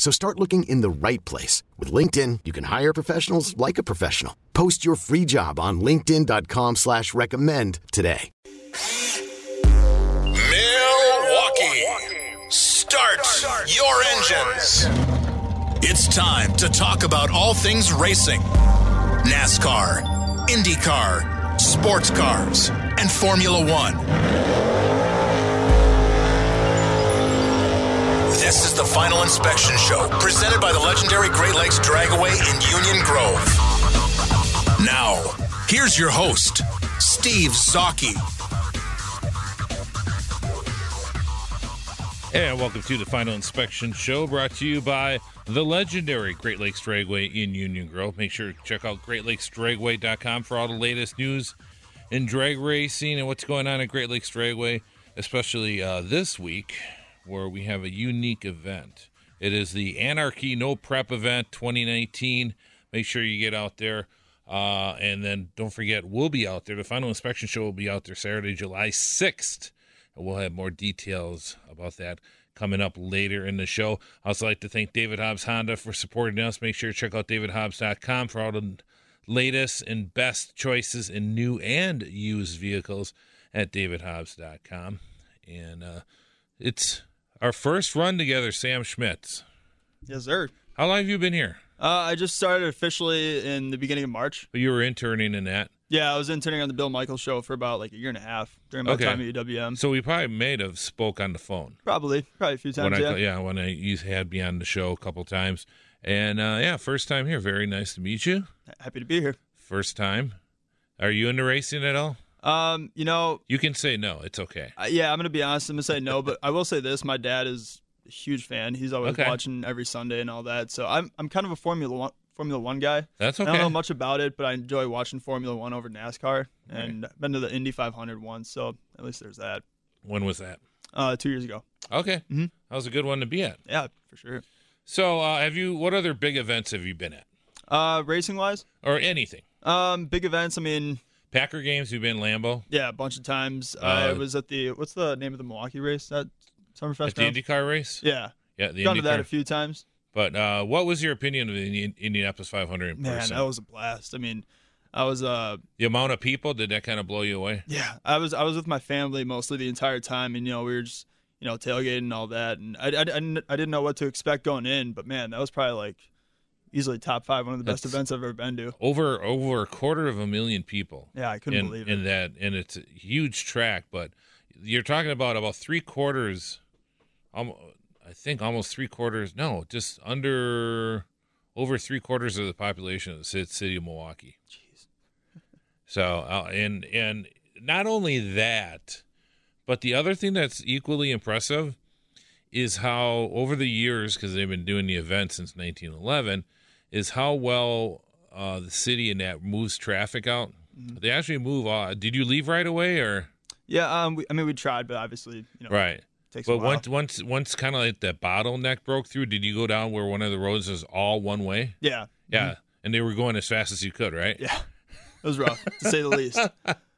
So start looking in the right place. With LinkedIn, you can hire professionals like a professional. Post your free job on linkedin.com slash recommend today. Milwaukee, start your engines. It's time to talk about all things racing NASCAR, IndyCar, sports cars, and Formula One. This is the Final Inspection Show, presented by the legendary Great Lakes Dragway in Union Grove. Now, here's your host, Steve Zocchi. And welcome to the Final Inspection Show, brought to you by the legendary Great Lakes Dragway in Union Grove. Make sure to check out GreatLakesDragway.com for all the latest news in drag racing and what's going on at Great Lakes Dragway, especially uh, this week, where we have a unique event. It is the Anarchy No Prep event 2019. Make sure you get out there. Uh, and then don't forget, we'll be out there. The Final Inspection Show will be out there Saturday, July 6th. And we'll have more details about that coming up later in the show. I also like to thank David Hobbs Honda for supporting us. Make sure to check out davidhobbs.com for all the latest and best choices in new and used vehicles at davidhobbs.com. And uh, it's our first run together, Sam Schmitz. Yes, sir. How long have you been here? Uh, I just started officially in the beginning of March. You were interning in that. Yeah, I was interning on the Bill Michaels show for about like a year and a half during my Okay. time at UWM. So we probably may have spoke on the phone. Probably, probably a few when times. I yeah. yeah when I you had me on the show a couple times, and uh, yeah, first time here. Very nice to meet you. Happy to be here. First time. Are you into racing at all? Um, you know, You can say no. It's okay. uh, yeah, I'm gonna be honest. I'm gonna say no, but I will say this: my dad is a huge fan. He's always Okay. watching every Sunday and all that. So I'm I'm kind of a Formula One Formula One guy. That's okay. I don't know much about it, but I enjoy watching Formula One over NASCAR, and I've been to the Indy 500 once, so at least there's that. When was that? Uh, two years ago. Okay, Mhm. that was a good one to be at. Yeah, for sure. So, uh, have you? What other big events have you been at, Uh, racing wise, or anything? um, big events. I mean, Packer games. You've been Lambeau Yeah, a bunch of times. I Uh, was at the what's the name of the Milwaukee race? That Summerfest. at the round? IndyCar race. Yeah, Yeah, the gone to that a few times. But uh, what was your opinion of the Indianapolis 500 in Man, person? that was a blast. I mean, I was uh the amount of people did that kind of blow you away? yeah, I was I was with my family mostly the entire time, and you know we were just you know tailgating and all that, and I, I, I, I didn't know what to expect going in, but man, that was probably like easily top five, one of the best That's- events I've ever been to. Over over a quarter of a million people. Yeah, I couldn't in, believe in it. that and it's a huge track but you're talking about about three quarters um, i think almost three quarters no just under over three quarters of the population of the city of milwaukee Jeez. so uh, and and not only that but the other thing that's equally impressive is how over the years because they've been doing the event since 1911 is how well uh, the city and that moves traffic out. They actually move uh, did you leave right away or? Yeah, um, we, I mean we tried, but obviously you know right. takes but a while. once once once kind of like that bottleneck broke through did you go down where one of the roads is all one way? Yeah, yeah. And they were going as fast as you could right? Yeah, it was rough to say the least.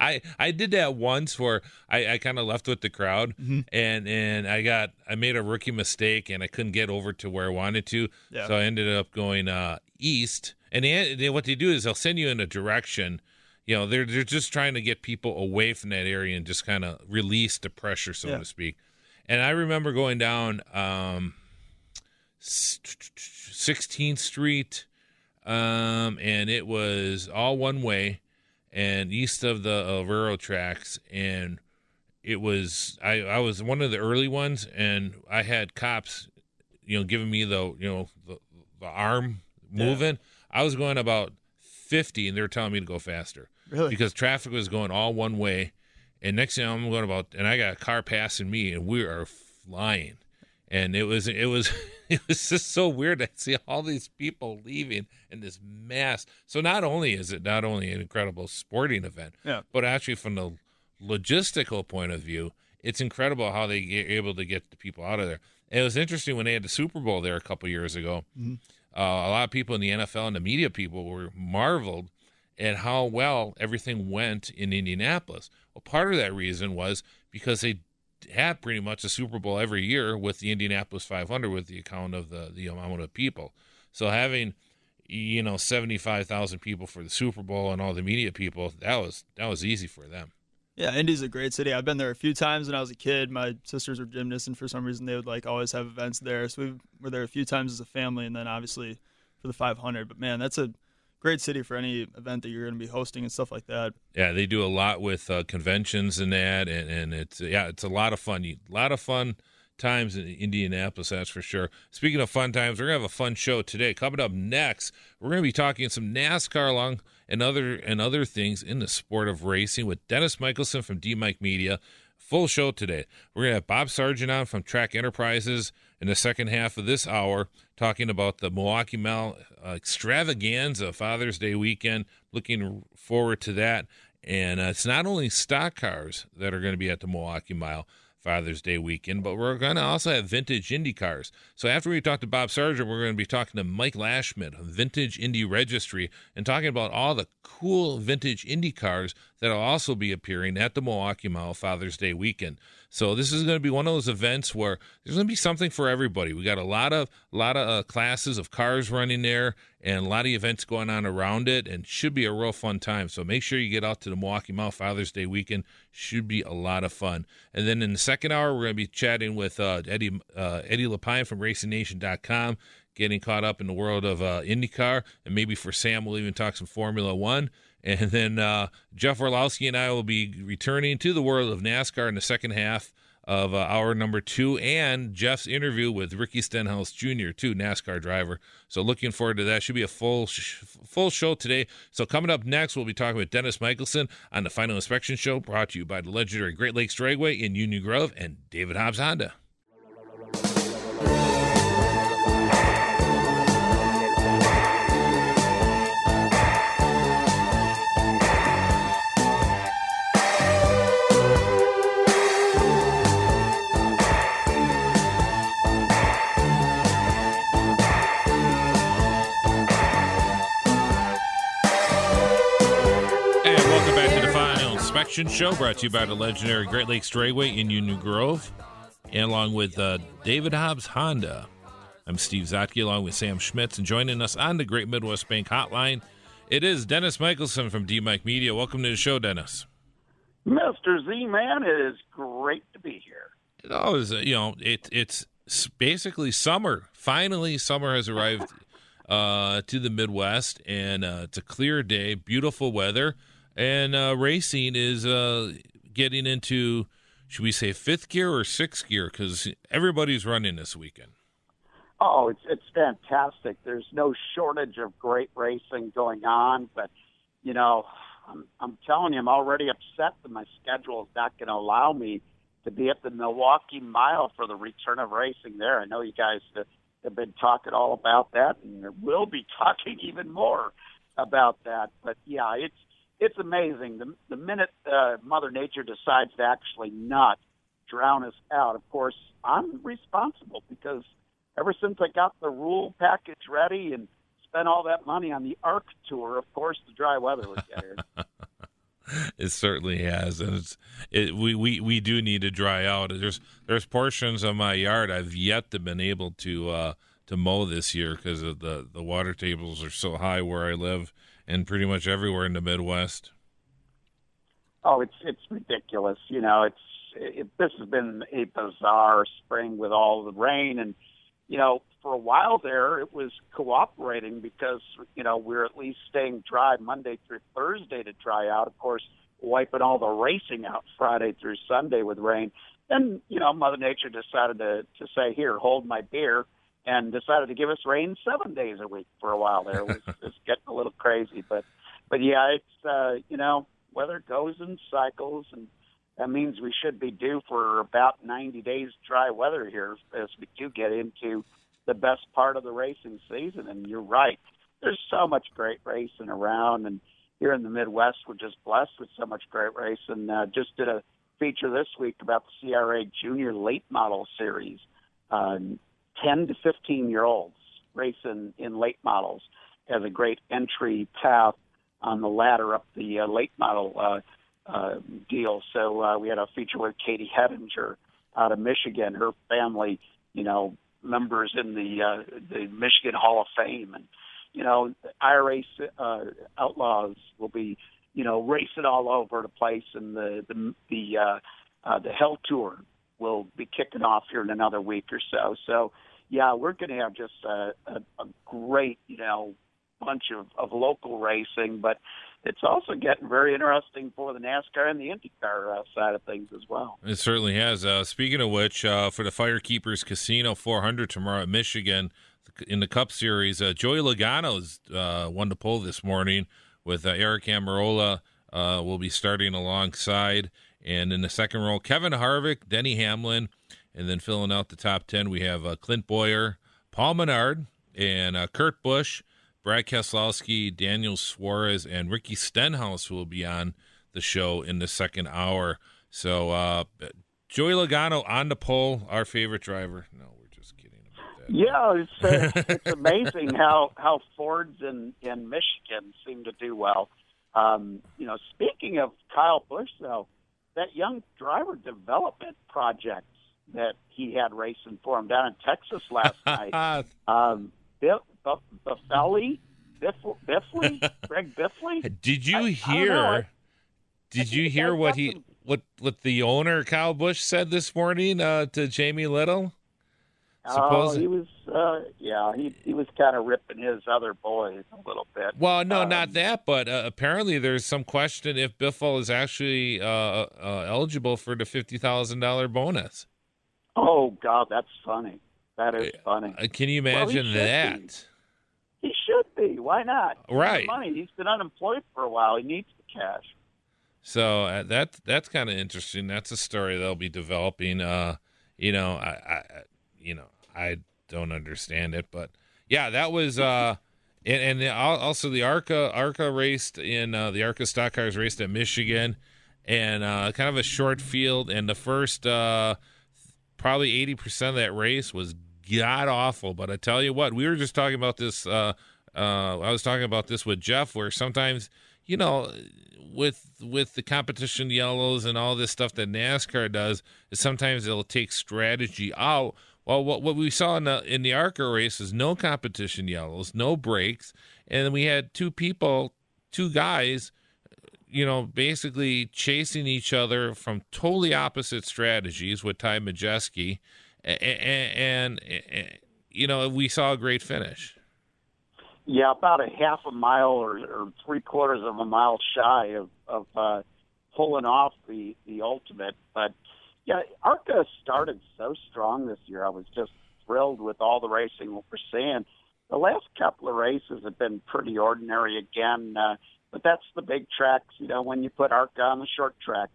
I I did that once where I, I kind of left with the crowd Mm-hmm. and and I got I made a rookie mistake and I couldn't get over to where I wanted to, Yeah. so I ended up going uh, east. And they, they, what they do is they'll send you in a direction. You know, they're they're just trying to get people away from that area and just kind of release the pressure, so Yeah. to speak. And I remember going down um, Sixteenth Street, um, and it was all one way and east of the uh, railroad tracks and it was I, I was one of the early ones and i had cops you know giving me the you know the, the arm moving. I was going about 50 and they were telling me to go faster. Really? because traffic was going all one way and next thing i'm going about and i got a car passing me and we are flying and it was it was it was just so weird to see all these people leaving in this mass. So not only is it not only an incredible sporting event, Yeah. but actually from the logistical point of view, it's incredible how they get able to get the people out of there. And it was interesting when they had the Super Bowl there a couple years ago. Mm-hmm. Uh, a lot of people in the NFL and the media people were marveled at how well everything went in Indianapolis. Well, part of that reason was because they had pretty much a Super Bowl every year with the Indianapolis 500 with the account of the the amount of people. So having you know 75,000 people for the Super Bowl and all the media people, that was that was easy for them. Yeah, Indy's a great city. I've been there a few times when I was a kid. My sisters were gymnasts, and for some reason they would like always have events there. So we were there a few times as a family, and then obviously for the 500. But man, that's a great city for any event that you're going to be hosting and stuff like that. Yeah, they do a lot with uh, conventions and that, and, and it's yeah, it's a lot of fun. A lot of fun times in Indianapolis, that's for sure. Speaking of fun times, we're gonna have a fun show today. Coming up next, we're gonna be talking some NASCAR along and other and other things in the sport of racing with Dennis Michelson from D Mike Media. Full show today. We're gonna have Bob Sargent on from Track Enterprises in the second half of this hour, talking about the Milwaukee Mile uh, extravaganza Father's Day weekend. Looking forward to that. And uh, it's not only stock cars that are going to be at the Milwaukee Mile. Father's Day weekend, but we're going to also have vintage Indy cars. So after we talk to Bob Sargent, we're going to be talking to Mike Lashman of Vintage Indy Registry and talking about all the cool vintage Indy cars that'll also be appearing at the Milwaukee Mile Father's Day weekend. So this is going to be one of those events where there's going to be something for everybody. We got a lot of a lot of uh, classes of cars running there, and a lot of events going on around it, and should be a real fun time. So make sure you get out to the Milwaukee Mile Father's Day weekend. Should be a lot of fun. And then in the second hour, we're going to be chatting with uh, Eddie uh, Eddie LePine from RacingNation.com getting caught up in the world of uh, IndyCar, and maybe for Sam, we'll even talk some Formula One. And then uh, Jeff Orlowski and I will be returning to the world of NASCAR in the second half of uh, hour number two and Jeff's interview with Ricky Stenhouse Jr., too, NASCAR driver. So looking forward to that. Should be a full sh- full show today. So coming up next, we'll be talking with Dennis Michelson on the Final Inspection Show, brought to you by the legendary Great Lakes Dragway in Union Grove and David Hobbs Honda. Inspection Show brought to you by the legendary Great Lakes Dragway in Union Grove, and along with uh, David Hobbs Honda. I'm Steve Zotke along with Sam Schmitz, and joining us on the Great Midwest Bank Hotline, it is Dennis Michelson from D Mike Media. Welcome to the show, Dennis. Mr. Z Man, it is great to be here. It always, you know, it, it's basically summer. Finally, summer has arrived uh, to the Midwest, and uh, it's a clear day, beautiful weather and uh, racing is uh, getting into should we say fifth gear or sixth gear? Because everybody's running this weekend. Oh it's it's fantastic. There's no shortage of great racing going on but you know i'm i'm telling you i'm already upset that my schedule is not going to allow me to be at the milwaukee mile for the return of racing there. I know you guys have been talking all about that and we'll be talking even more about that. But yeah it's it's amazing. The, the minute uh, Mother Nature decides to actually not drown us out, of course, I'm responsible because ever since I got the rule package ready and spent all that money on the ARC tour, of course, the dry weather was here. it certainly has, and it's it, we, we we do need to dry out. There's there's portions of my yard I've yet to been able to uh, to mow this year because of the the water tables are so high where I live and pretty much everywhere in the Midwest. Oh, it's it's ridiculous. You know, it's it, this has been a bizarre spring with all the rain, and you know, for a while there, it was cooperating because you know we're at least staying dry Monday through Thursday to dry out. Of course, wiping all the racing out Friday through Sunday with rain. Then you know, Mother Nature decided to to say, "Here, hold my beer." And decided to give us rain seven days a week for a while there. It was, it was getting a little crazy, but but yeah, it's uh, you know weather goes in cycles, and that means we should be due for about 90 days dry weather here as we do get into the best part of the racing season. And you're right, there's so much great racing around, and here in the Midwest, we're just blessed with so much great race, and uh, just did a feature this week about the CRA Junior Late Model Series. Uh, 10 to 15 year olds racing in late models as a great entry path on the ladder up the uh, late model uh, uh, deal. So uh, we had a feature with Katie Hettinger out of Michigan. Her family, you know, members in the uh, the Michigan Hall of Fame, and you know, IRA uh, outlaws will be, you know, racing all over the place, and the the the uh, uh, the Hell Tour will be kicking off here in another week or so. So, yeah, we're going to have just a, a, a great, you know, bunch of, of local racing, but it's also getting very interesting for the NASCAR and the IndyCar uh, side of things as well. It certainly has. Uh, speaking of which, uh, for the Firekeepers Casino 400 tomorrow at Michigan in the Cup Series, uh, Joey Logano's uh, won the pole this morning with uh, Aric Almirola uh, will be starting alongside. And in the second row, Kevin Harvick, Denny Hamlin, and then filling out the top 10, we have Clint Bowyer, Paul Menard, and Kurt Busch. Brad Keselowski, Daniel Suarez, and Ricky Stenhouse will be on the show in the second hour. So, uh, Joey Logano on the pole, our favorite driver. No, we're just kidding about that. Yeah, it's uh, it's amazing how how Fords in in Michigan seem to do well. Um, you know, speaking of Kyle Busch, though, that young driver development project that he had racing for him down in Texas last night. Um, Bill, Biffle, Biffle, Greg Biffle. Did you I, hear? I did you hear what he some... what what the owner Kyle Busch said this morning uh, to Jamie Little? Oh, he was, uh, yeah, he he was kind of ripping his other boys a little bit. Well, no, um, not that, but uh, apparently there's some question if Biffle is actually uh, uh, eligible for the fifty thousand dollar bonus. Oh God, that's funny. That is funny. Uh, can you imagine well, that? Be. He should be. Why not? Right. Money. He's been unemployed for a while. He needs the cash. So uh, that that's kind of interesting. That's a story they'll be developing. Uh, you know, I, I, you know, I don't understand it, but yeah, that was. Uh, and, and the, also the ARCA ARCA raced in uh, the ARCA stock cars raced at Michigan, and uh, kind of a short field. And the first uh, probably eighty percent of that race was god awful. But I tell you what, we were just talking about this. Uh, uh, I was talking about this with Jeff, where sometimes you know, with with the competition yellows and all this stuff that NASCAR does, sometimes it'll take strategy out. Well, what what we saw in the in the ARCA race is no competition yellows, no breaks, and we had two people, two guys you know, basically chasing each other from totally opposite strategies with Ty Majeski and, and, and, you know we saw a great finish. Yeah, about a half a mile or, or three quarters of a mile shy of, of uh, pulling off the the ultimate. But yeah, ARCA started so strong this year. I was just thrilled with all the racing we're seeing. The last couple of races have been pretty ordinary again, uh, but that's the big tracks. You know, when you put ARCA on the short tracks,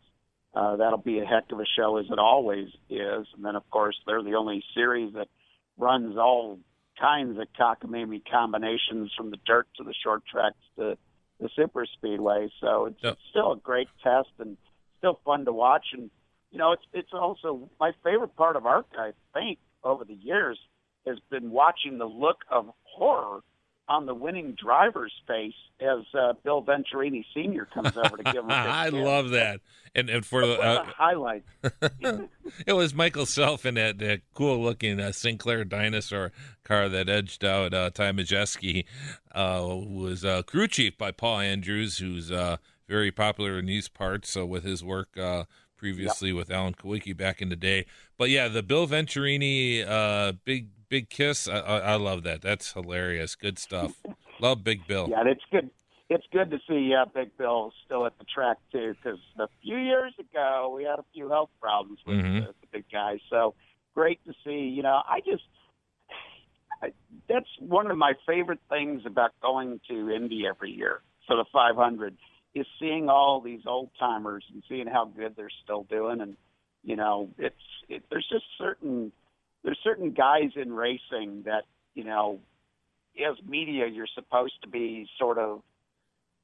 uh, that'll be a heck of a show, as it always is. And then, of course, they're the only series that runs all kinds of cockamamie combinations from the dirt to the short tracks to the super speedway. So it's, yep. still a great test and still fun to watch. And you know, it's it's also my favorite part of ARCA. I think over the years has been watching the look of horror on the winning driver's face as uh, Bill Venturini Sr. comes over to give him. I love that, and and for the uh, highlight, it was Michael Self in that, that cool looking uh, Sinclair dinosaur car that edged out uh, Ty Majeski, uh, who was uh, crew chief by Paul Andrews, who's uh, very popular in these parts. So with his work. Previously yep. with Alan Kulwicki back in the day, but yeah, the Bill Venturini uh, big big kiss. I, I, I love that. That's hilarious. Good stuff. love Big Bill. Yeah, it's good. It's good to see uh, Big Bill still at the track too, because a few years ago we had a few health problems with mm-hmm. the, the big guy. So great to see. You know, I just I, that's one of my favorite things about going to Indy every year for the 500 is seeing all these old timers and seeing how good they're still doing. And you know, it's it, there's just certain there's certain guys in racing that you know as media you're supposed to be sort of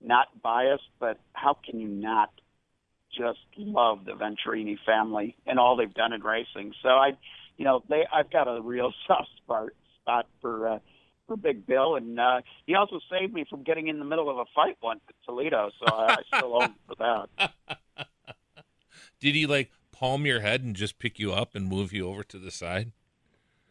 not biased, but how can you not just love the Venturini family and all they've done in racing? So I, you know, they I've got a real soft spot spot for uh, Big Bill, and uh, he also saved me from getting in the middle of a fight once at Toledo, so I, I still owe him for that. Did he like palm your head and just pick you up and move you over to the side?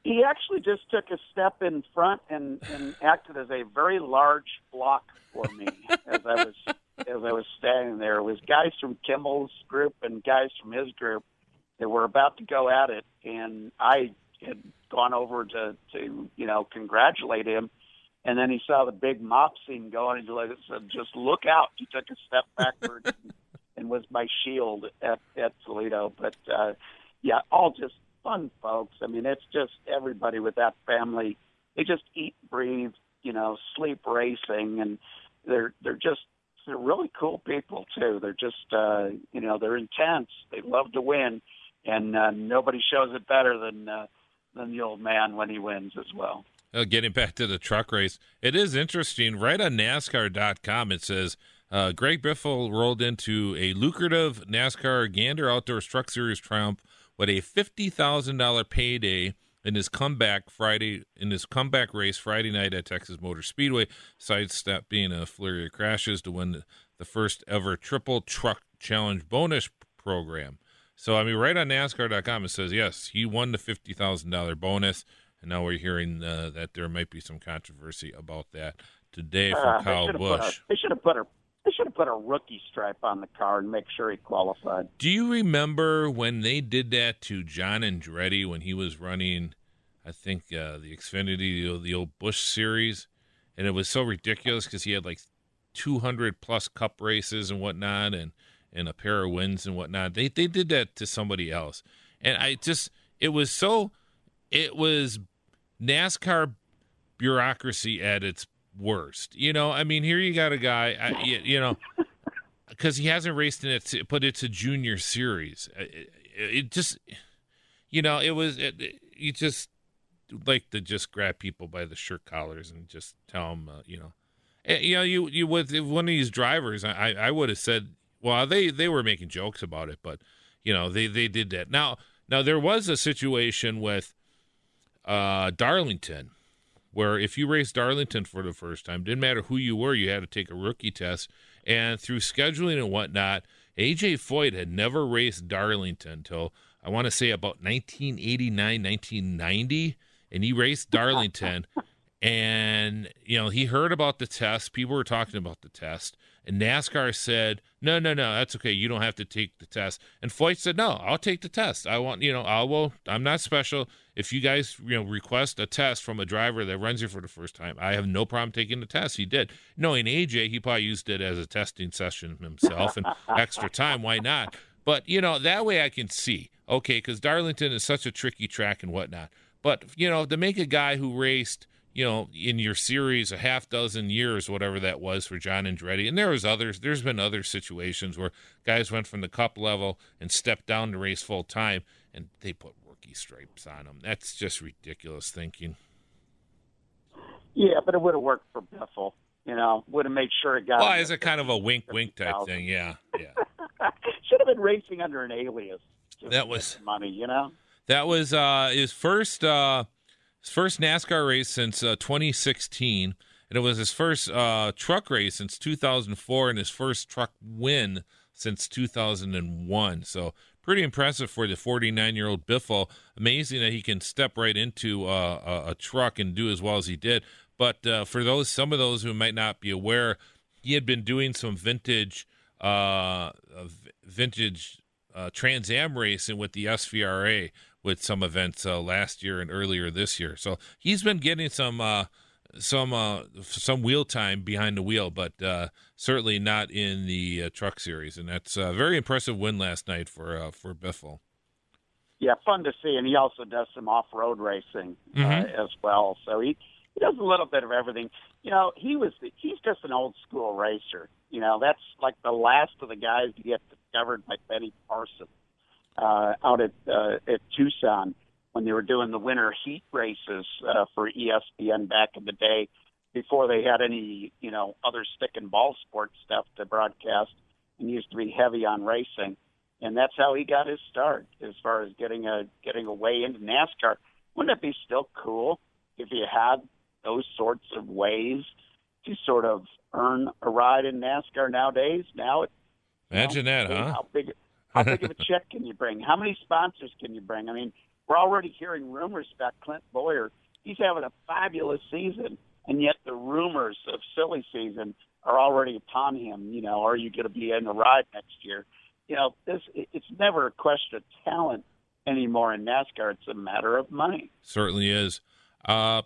He actually just took a step in front and, and acted as a very large block for me as I was as I was standing there. It was guys from Kimball's group and guys from his group that were about to go at it, and I had gone over to to you know congratulate him, and then he saw the big mop scene going, and he said, "Just look out!" He took a step backward and was my shield at at Toledo. But uh, yeah, all just fun folks. I mean, it's just everybody with that family. They just eat, breathe, you know, sleep racing, and they're they're just they're really cool people too. They're just uh, you know they're intense. They love to win, and uh, nobody shows it better than uh, than the old man when he wins as well. Uh, getting back to the truck race, it is interesting. Right on NASCAR.com, it says uh, Greg Biffle rolled into a lucrative NASCAR Gander Outdoors Truck Series triumph with a fifty thousand dollar payday in his comeback Friday in his comeback race Friday night at Texas Motor Speedway, sidestepping a flurry of crashes to win the, the first ever triple truck challenge bonus program. So I mean, right on NASCAR.com it says yes, he won the fifty thousand dollar bonus, and now we're hearing uh, that there might be some controversy about that today from uh, Kyle Busch. They should have put a they should have put a rookie stripe on the car and make sure he qualified. Do you remember when they did that to John Andretti when he was running, I think, uh, the Xfinity, the old Busch series? And it was so ridiculous because he had like 200 plus cup races and whatnot and, and a pair of wins and whatnot. They, they did that to somebody else. And I just, it was so, it was NASCAR bureaucracy at its worst. You know, I mean, here you got a guy, I, you know, because he hasn't raced in it, but it's a junior series. It, it just, you know, it was, it, you just like to just grab people by the shirt collars and just tell them, uh, you know, eh, you know, you you with one of these drivers, I I would have said, well, they they were making jokes about it, but you know, they they did that. Now now there was a situation with uh Darlington where if you raced Darlington for the first time, didn't matter who you were, you had to take a rookie test. And through scheduling and whatnot, AJ Foyt had never raced Darlington until I want to say about 1989, 1990. And he raced Darlington. and, you know, he heard about the test. People were talking about the test. And NASCAR said, no, no, no, that's okay. You don't have to take the test. And Foyt said, no, I'll take the test. I want, you know, I will, I'm not special. If you guys, you know, request a test from a driver that runs you for the first time, I have no problem taking the test. He did. Knowing AJ, he probably used it as a testing session himself and extra time. Why not? But, you know, that way I can see, okay, because Darlington is such a tricky track and whatnot. But, you know, to make a guy who raced, you know, in your series a half dozen years, whatever that was for John Andretti. And there was others. There's been other situations where guys went from the cup level and stepped down to race full time, and they put rookie stripes on them. That's just ridiculous thinking. Yeah, but it would have worked for Biffle. You know, would have made sure it got. Well, as a kind of a wink, wink type thing. Yeah, yeah. Should have been racing under an alias. That was money, you know. That was uh, his first. Uh, his first NASCAR race since uh, 2016, and it was his first uh, truck race since 2004, and his first truck win since 2001. So pretty impressive for the 49 year old Biffle. Amazing that he can step right into uh, a, a, truck and do as well as he did. But uh, for those, some of those who might not be aware, he had been doing some vintage, uh, vintage uh, Trans Am racing with the SVRA with some events uh, last year and earlier this year. So he's been getting some uh, some uh, some wheel time behind the wheel, but uh, certainly not in the uh, truck series. And that's a very impressive win last night for uh, for Biffle. Yeah, fun to see, and he also does some off-road racing mm-hmm. as well. So he he does a little bit of everything. You know, he was the, he's just an old school racer. You know, that's like the last of the guys to get discovered by Benny Parsons uh, out at uh, at Tucson when they were doing the winter heat races uh, for ESPN back in the day. before they had any, you know, other stick and ball sports stuff to broadcast and used to be heavy on racing. And that's how he got his start as far as getting a getting a way into NASCAR. Wouldn't it be still cool if you had those sorts of ways to sort of earn a ride in NASCAR nowadays? Now it Imagine know, that, huh? How big how big of a check can you bring? How many sponsors can you bring? I mean, we're already hearing rumors about Clint Bowyer. He's having a fabulous season and yet the rumors of silly season are already upon him. You know, are you going to be in the ride next year? You know, this it's never a question of talent anymore in NASCAR. It's a matter of money. Certainly is. Uh,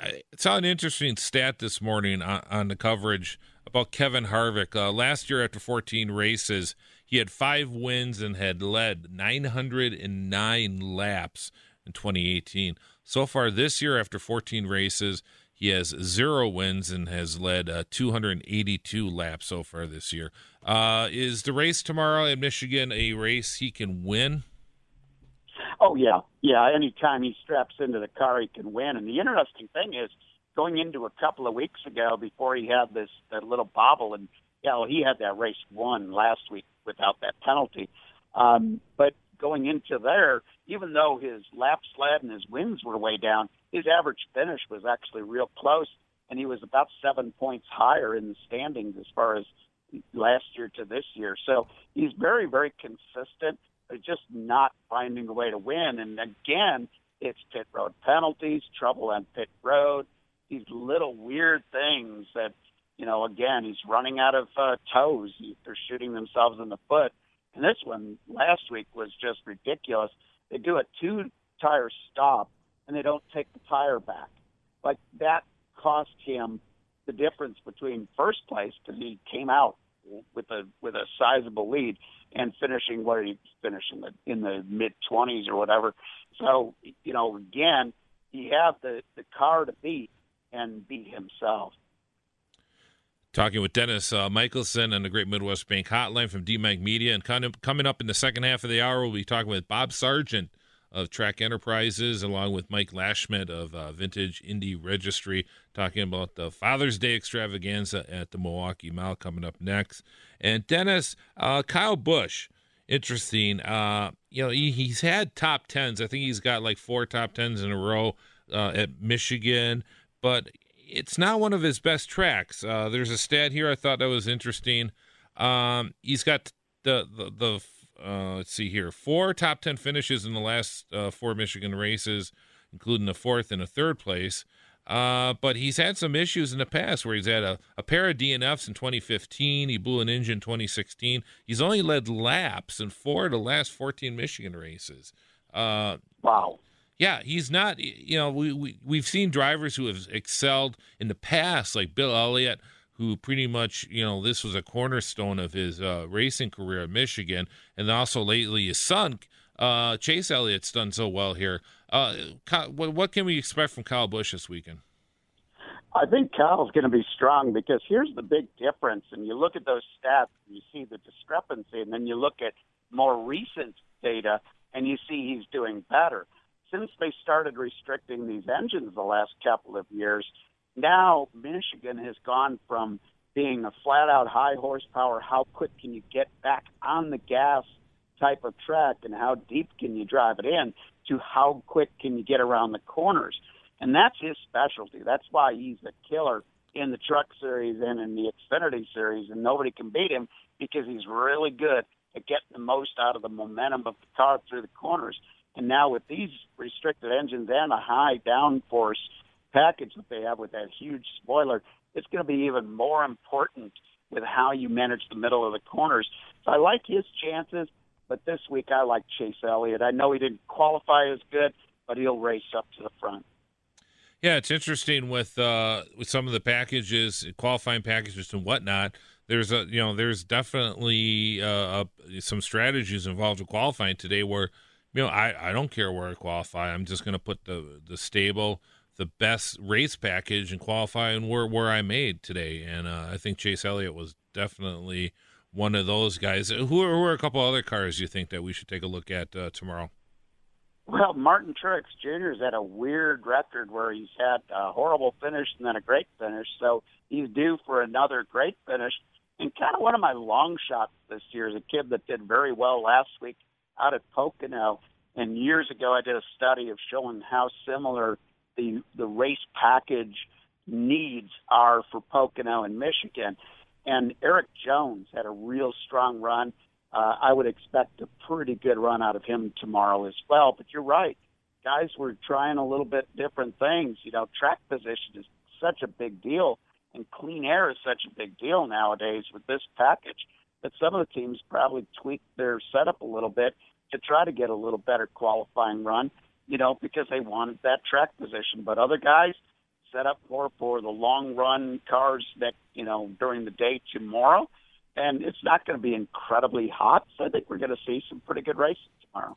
I saw an interesting stat this morning on, on the coverage about Kevin Harvick. Uh, last year, after 14 races, he had five wins and had led 909 laps in 2018. So far this year, after 14 races, he has zero wins and has led uh, 282 laps so far this year. Uh, is the race tomorrow in Michigan a race he can win? Oh yeah, yeah. Anytime he straps into the car, he can win. And the interesting thing is, going into a couple of weeks ago, before he had this that little bobble, and yeah, well, he had that race won last week without that penalty. Um, but going into there, even though his lap sled and his wins were way down, his average finish was actually real close, and he was about seven points higher in the standings as far as last year to this year. So he's very, very consistent, but just not finding a way to win. And again, it's pit road penalties, trouble on pit road, these little weird things that, you know, again, he's running out of uh, toes. They're shooting themselves in the foot. And this one last week was just ridiculous. They do a two tire stop and they don't take the tire back. Like that cost him the difference between first place because he came out with a with a sizable lead and finishing where he finished in the in the mid twenties or whatever. So you know, again, he had the the car to beat and beat himself. Talking with Dennis uh, Michelson and the Great Midwest Bank Hotline from D Mike Media, and kind of coming up in the second half of the hour, we'll be talking with Bob Sargent of Track Enterprises, along with Mike Lashmet of uh, Vintage Indy Registry, talking about the Father's Day extravaganza at the Milwaukee Mile coming up next. And Dennis, uh, Kyle Busch, interesting. Uh, you know, he, he's had top tens. I think he's got like four top tens in a row uh, at Michigan, but it's not one of his best tracks. Uh, there's a stat here I thought that was interesting. Um, he's got the the, the uh, let's see here, four top 10 finishes in the last uh, four Michigan races, including a fourth and a third place. Uh, but he's had some issues in the past where he's had a, a pair of DNFs in 2015. He blew an engine in 2016. He's only led laps in four of the last 14 Michigan races. Uh, wow. Yeah, he's not, you know, we, we, we've seen drivers who have excelled in the past, like Bill Elliott, who pretty much, you know, this was a cornerstone of his uh, racing career at Michigan, and also lately his son, uh, Chase Elliott's done so well here. Uh, what, can we expect from Kyle Busch this weekend? I think Kyle's going to be strong because here's the big difference. And you look at those stats, and you see the discrepancy, and then you look at more recent data, and you see he's doing better. Since they started restricting these engines the last couple of years, now Michigan has gone from being a flat out high horsepower, how quick can you get back on the gas type of track and how deep can you drive it in to how quick can you get around the corners. And that's his specialty. That's why he's a killer in the truck series and in the Xfinity series, and nobody can beat him because he's really good at getting the most out of the momentum of the car through the corners. And now with these restricted engines and a high downforce package that they have with that huge spoiler, it's going to be even more important with how you manage the middle of the corners. So I like his chances, but this week I like Chase Elliott. I know he didn't qualify as good, but he'll race up to the front. Yeah, it's interesting with uh, with some of the packages, qualifying packages and whatnot. There's a you know there's definitely uh, some strategies involved with qualifying today where you know I, I don't care where I qualify. I'm just going to put the the stable the best race package and qualify and where where I made today. And uh, I think Chase Elliott was definitely one of those guys. Who are, who are a couple other cars you think that we should take a look at uh, tomorrow? Well, Martin Truex Jr. has had a weird record where he's had a horrible finish and then a great finish, so he's due for another great finish. And kind of one of my long shots this year is a kid that did very well last week out at Pocono. And years ago, I did a study of showing how similar the the race package needs are for Pocono and Michigan. And Erik Jones had a real strong run. Uh, I would expect a pretty good run out of him tomorrow as well. But you're right. Guys were trying a little bit different things. You know, track position is such a big deal, and clean air is such a big deal nowadays with this package that some of the teams probably tweaked their setup a little bit to try to get a little better qualifying run, you know, because they wanted that track position. But other guys set up more for the long run cars that, you know, during the day tomorrow. And it's not going to be incredibly hot. So I think we're going to see some pretty good racing tomorrow.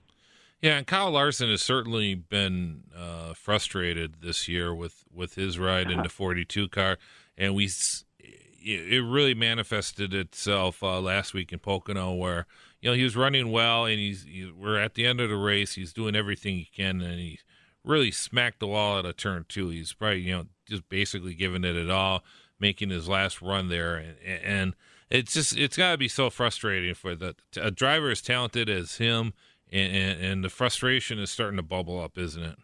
Yeah, and Kyle Larson has certainly been uh, frustrated this year with, with his ride in the 42 car, and we it really manifested itself uh, last week in Pocono, where you know he was running well, and he's he, we're at the end of the race. He's doing everything he can, and he really smacked the wall at a turn two. He's probably you know just basically giving it at all, making his last run there, and, and it's just it's got to be so frustrating for the a driver as talented as him, and, and, and the frustration is starting to bubble up, isn't it?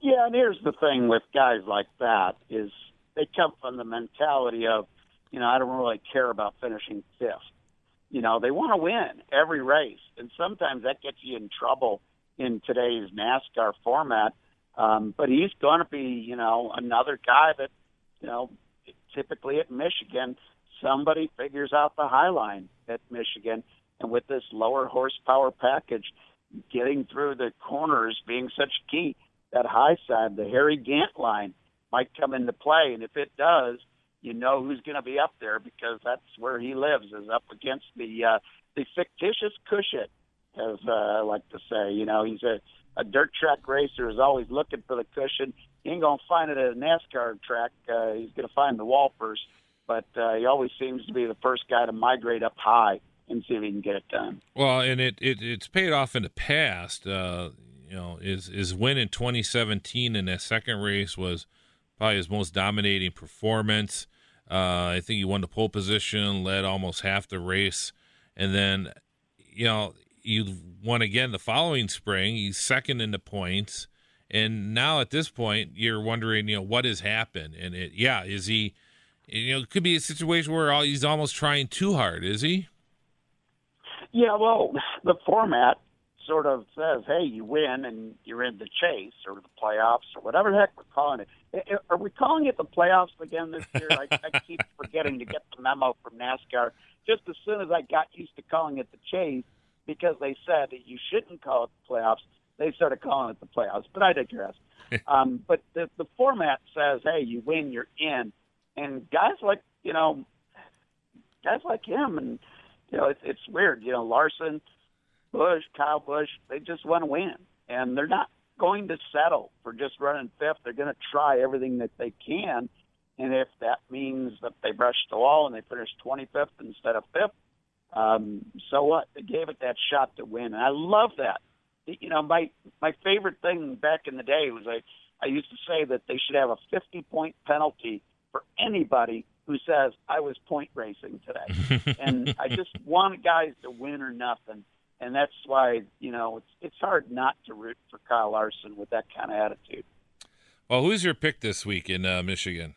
Yeah, and here's the thing with guys like that is they come from the mentality of, you know, I don't really care about finishing fifth. You know, they want to win every race, and sometimes that gets you in trouble in today's NASCAR format. Um, but he's going to be, you know, another guy that, you know, typically at Michigan, somebody figures out the high line at Michigan, and with this lower horsepower package, getting through the corners being such key, that high side, the Harry Gant line, might come into play. And if it does, you know who's going to be up there because that's where he lives, is up against the uh, the fictitious cushion, as uh, I like to say. You know, he's a, a dirt track racer, is always looking for the cushion. He ain't to find it at a NASCAR track. Uh, he's to find the wall first, but uh, he always seems to be the first guy to migrate up high and see if he can get it done. Well, and it, it it's paid off in the past. Uh, you know, his his win in 2017 in that second race was probably his most dominating performance. Uh, I think he won the pole position, led almost half the race, and then you know you won again the following spring. He's second in the points, and now at this point you're wondering, you know, what has happened? And it, yeah, is he? You know, it could be a situation where he's almost trying too hard. Is he? Yeah, well, the format sort of says, "Hey, you win and you're in the chase or the playoffs or whatever the heck we're calling it." Are we calling it the playoffs again this year? I, I keep forgetting to get the memo from NASCAR. Just as soon as I got used to calling it the chase, because they said that you shouldn't call it the playoffs, they started calling it the playoffs. But I digress. um, but the, the format says, "Hey, you win, you're in," and guys like you know, guys like him, and you know, it's, it's weird. You know, Larson Busch, Kyle Busch, they just want to win, and they're not going to settle for just running fifth. They're going to try everything that they can, and if that means that they brush the wall and they finish 25th instead of fifth, um, so what? They gave it that shot to win, and I love that. You know, my my favorite thing back in the day was I I used to say that they should have a 50 point penalty for anybody who says I was point racing today, and I just want guys to win or nothing and that's why you know it's it's hard not to root for Kyle Larson with that kind of attitude. Well, who's your pick this week in uh, Michigan?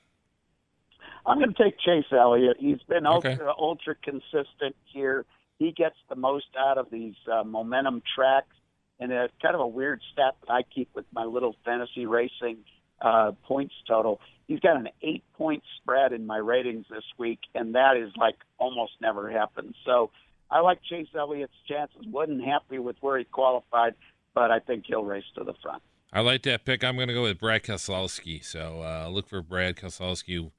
I'm going to take Chase Elliott. He's been ultra okay. ultra consistent here. He gets the most out of these uh, momentum tracks, and it's kind of a weird stat that I keep with my little fantasy racing uh, points total. He's got an eight point spread in my ratings this week, and that is like almost never happens. So I like Chase Elliott's chances. wasn't happy with where he qualified, but I think he'll race to the front. I like that pick. I'm going to go with Brad Keselowski. So uh, look for Brad Keselowski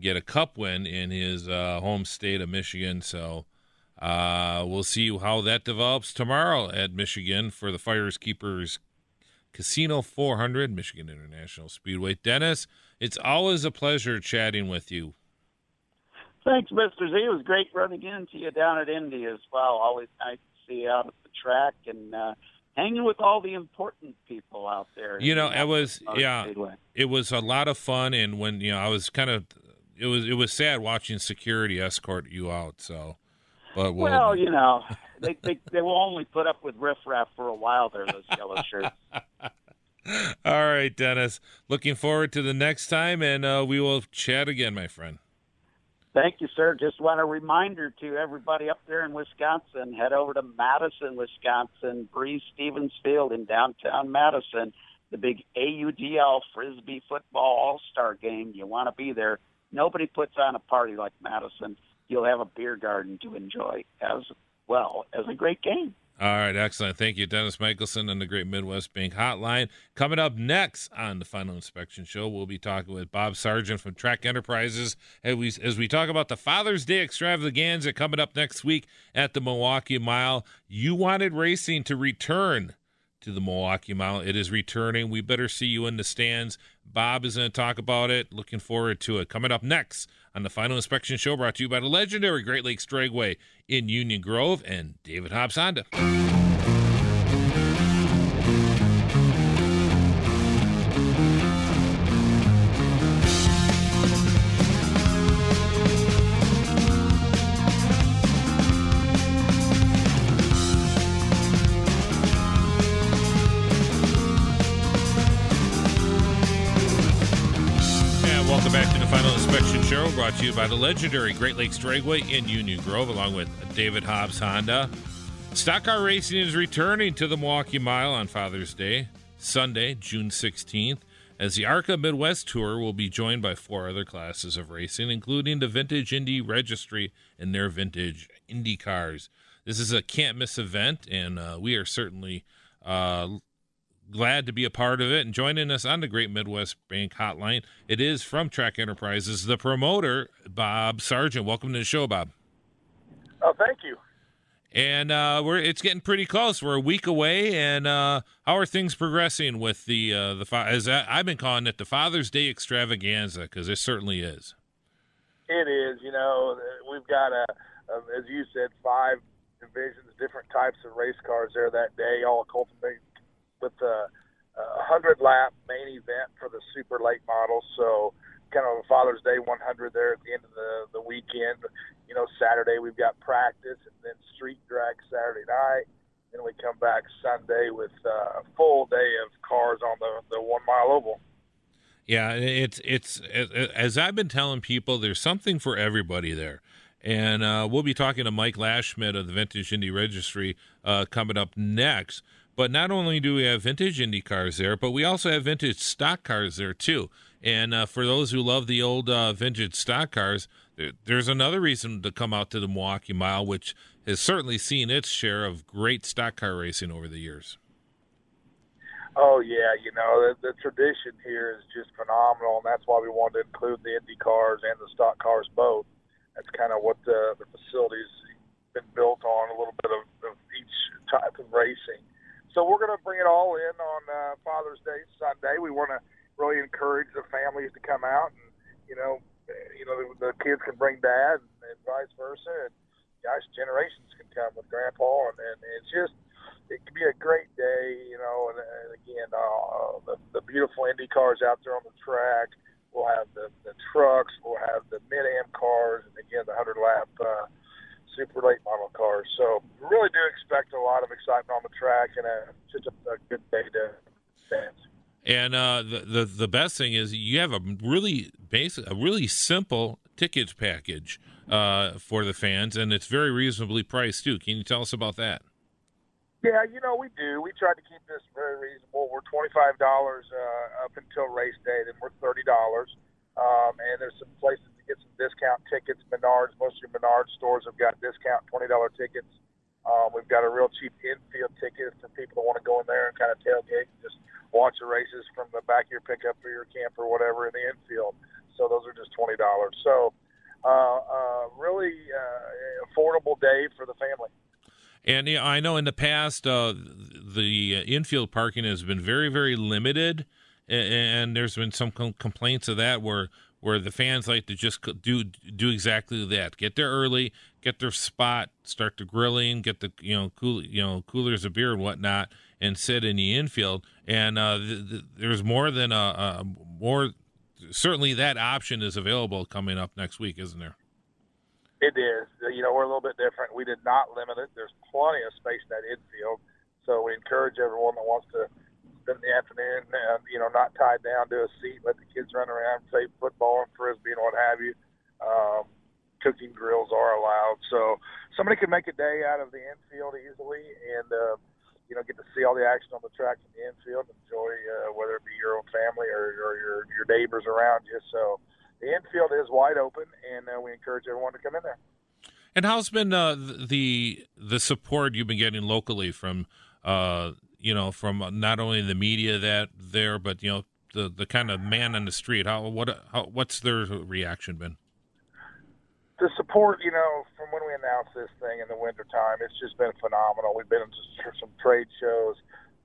get a cup win in his uh, home state of Michigan. So uh, we'll see how that develops tomorrow at Michigan for the Fires Keepers Casino 400, Michigan International Speedway. Dennis, it's always a pleasure chatting with you. Thanks, Mr. Z. It was great running into you down at Indy as well. Always nice to see you out at the track. And uh, hanging with all the important people out there. You know, it was yeah, it was a lot of fun, and when you know, I was kind of it was it was sad watching security escort you out. So, but we'll, well, you know, they, they they will only put up with riffraff for a while. There, those yellow shirts. All right, Dennis. Looking forward to the next time, and uh, we will chat again, my friend. Thank you, sir. Just want a reminder to everybody up there in Wisconsin, head over to Madison, Wisconsin, Breese Stevens Field in downtown Madison, the big AUDL Frisbee Football All-Star game. You want to be there. Nobody puts on a party like Madison. You'll have a beer garden to enjoy as well as a great game. All right, excellent. Thank you, Dennis Michelson and the Great Midwest Bank Hotline. Coming up next on the Final Inspection Show, we'll be talking with Bob Sargent from Track Enterprises as we, as we talk about the Father's Day extravaganza coming up next week at the Milwaukee Mile. You wanted racing to return to the Milwaukee Mile. It is returning. We better see you in the stands. Bob is going to talk about it. Looking forward to it. Coming up next on the Final Inspection Show, brought to you by the legendary Great Lakes Dragway in Union Grove and David Hobbs Honda. Legendary Great Lakes Dragway in Union Grove, along with David Hobbs Honda. Stock car racing is returning to the Milwaukee Mile on Father's Day, Sunday, June 16th, as the ARCA Midwest Tour will be joined by four other classes of racing, including the Vintage Indy Registry and their vintage Indy cars. This is a can't miss event, and uh, we are certainly uh, glad to be a part of it and joining us on the Great Midwest Bank Hotline. It is from Track Enterprises, the promoter, Bob Sargent. Welcome to the show, Bob. Oh, thank you. And uh, we're it's getting pretty close. We're a week away, and uh, how are things progressing with the uh, the as I've been calling it the Father's Day extravaganza because it certainly is. It is. You know, we've got a, a as you said, five divisions, different types of race cars there that day, all culminating with a, a hundred lap main event for the super late models. So kind of a Father's Day 100 there at the end of the the weekend. You know, Saturday we've got practice and then street drag Saturday night. Then we come back Sunday with uh, a full day of cars on the the one mile oval. Yeah, it's it's as I've been telling people, there's something for everybody there. And uh, we'll be talking to Mike Lashschmidt of the Vintage Indy Registry uh, coming up next. But not only do we have vintage Indy cars there, but we also have vintage stock cars there too. And uh, for those who love the old uh, vintage stock cars, there's another reason to come out to the Milwaukee Mile, which has certainly seen its share of great stock car racing over the years. Oh yeah, you know the, the tradition here is just phenomenal, and that's why we wanted to include the Indy cars and the stock cars both. That's kind of what the, the facility's been built on, a little bit of, of each type of racing so we're going to bring it all in on uh, Father's Day Sunday. We want to really encourage the families to come out, and you know, you know, the, the kids can bring dad, and, vice versa, and gosh, generations can come with grandpa, and, and it's just it could be a great day, you know. And, and again, uh, the, the beautiful Indy cars out there on the track. We'll have the, the trucks. We'll have the mid am cars, and again, the hundred lap. Uh, super late model cars. So really do expect a lot of excitement on the track and a, just a, a good day to fans. And uh, the, the the best thing is you have a really basic, a really simple tickets package uh, for the fans, and it's very reasonably priced too. Can you tell us about that? Yeah, you know we do. We tried to keep this very reasonable. We're twenty five dollars uh, up until race day, then we're thirty dollars. Um, and there's some places get some discount tickets. Menards, most of your Menards stores have got discount twenty dollar tickets. Um, we've got a real cheap infield ticket for people that want to go in there and kind of tailgate and just watch the races from the back of your pickup or your camper or whatever in the infield. So those are just twenty dollars. So uh, uh, really uh, affordable day for the family. And yeah, I know in the past uh, the infield parking has been very, very limited, and there's been some complaints of that where where the fans like to just do do exactly that. Get there early, get their spot, start the grilling, get the you know cool you know coolers of beer and whatnot, and sit in the infield. And uh, th- th- there's more than a, a more certainly that option is available coming up next week, isn't there? It is. You know, we're a little bit different. We did not limit it. There's plenty of space in that infield, so we encourage everyone that wants to spend the afternoon, uh, you know, not tied down to a seat, let the kids run around, play football and frisbee and what have you. Um, cooking grills are allowed, so somebody can make a day out of the infield easily, and uh, you know, get to see all the action on the track in the infield. Enjoy uh, whether it be your own family or, or your your neighbors around you. So the infield is wide open, and uh, we encourage everyone to come in there. And how's been uh, the the support you've been getting locally from uh, you know from uh, not only the media that there, but you know the the kind of man on the street? How what how, what's their reaction been? the support, you know, from when we announced this thing in the wintertime, it's just been phenomenal. We've been to some trade shows.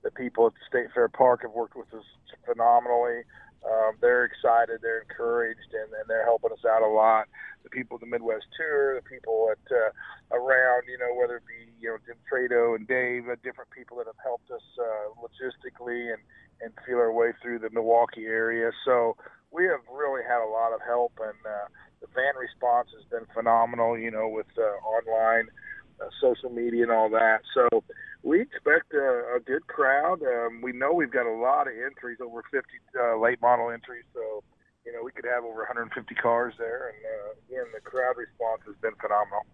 The people at the State Fair Park have worked with us phenomenally. Um, they're excited, they're encouraged, and, and they're helping us out a lot. The people at the Midwest Tour, the people at uh, around, you know, whether it be you know Jim Trado and Dave, uh, different people that have helped us uh, logistically and and feel our way through the Milwaukee area. So we have really had a lot of help, and uh, the fan response has been phenomenal. You know, with uh, online, social media, and all that. So we expect a, a good crowd. Um, we know we've got a lot of entries, over 50 uh, late model entries. So you know, we could have over 150 cars there, and uh, again, the crowd response has been phenomenal.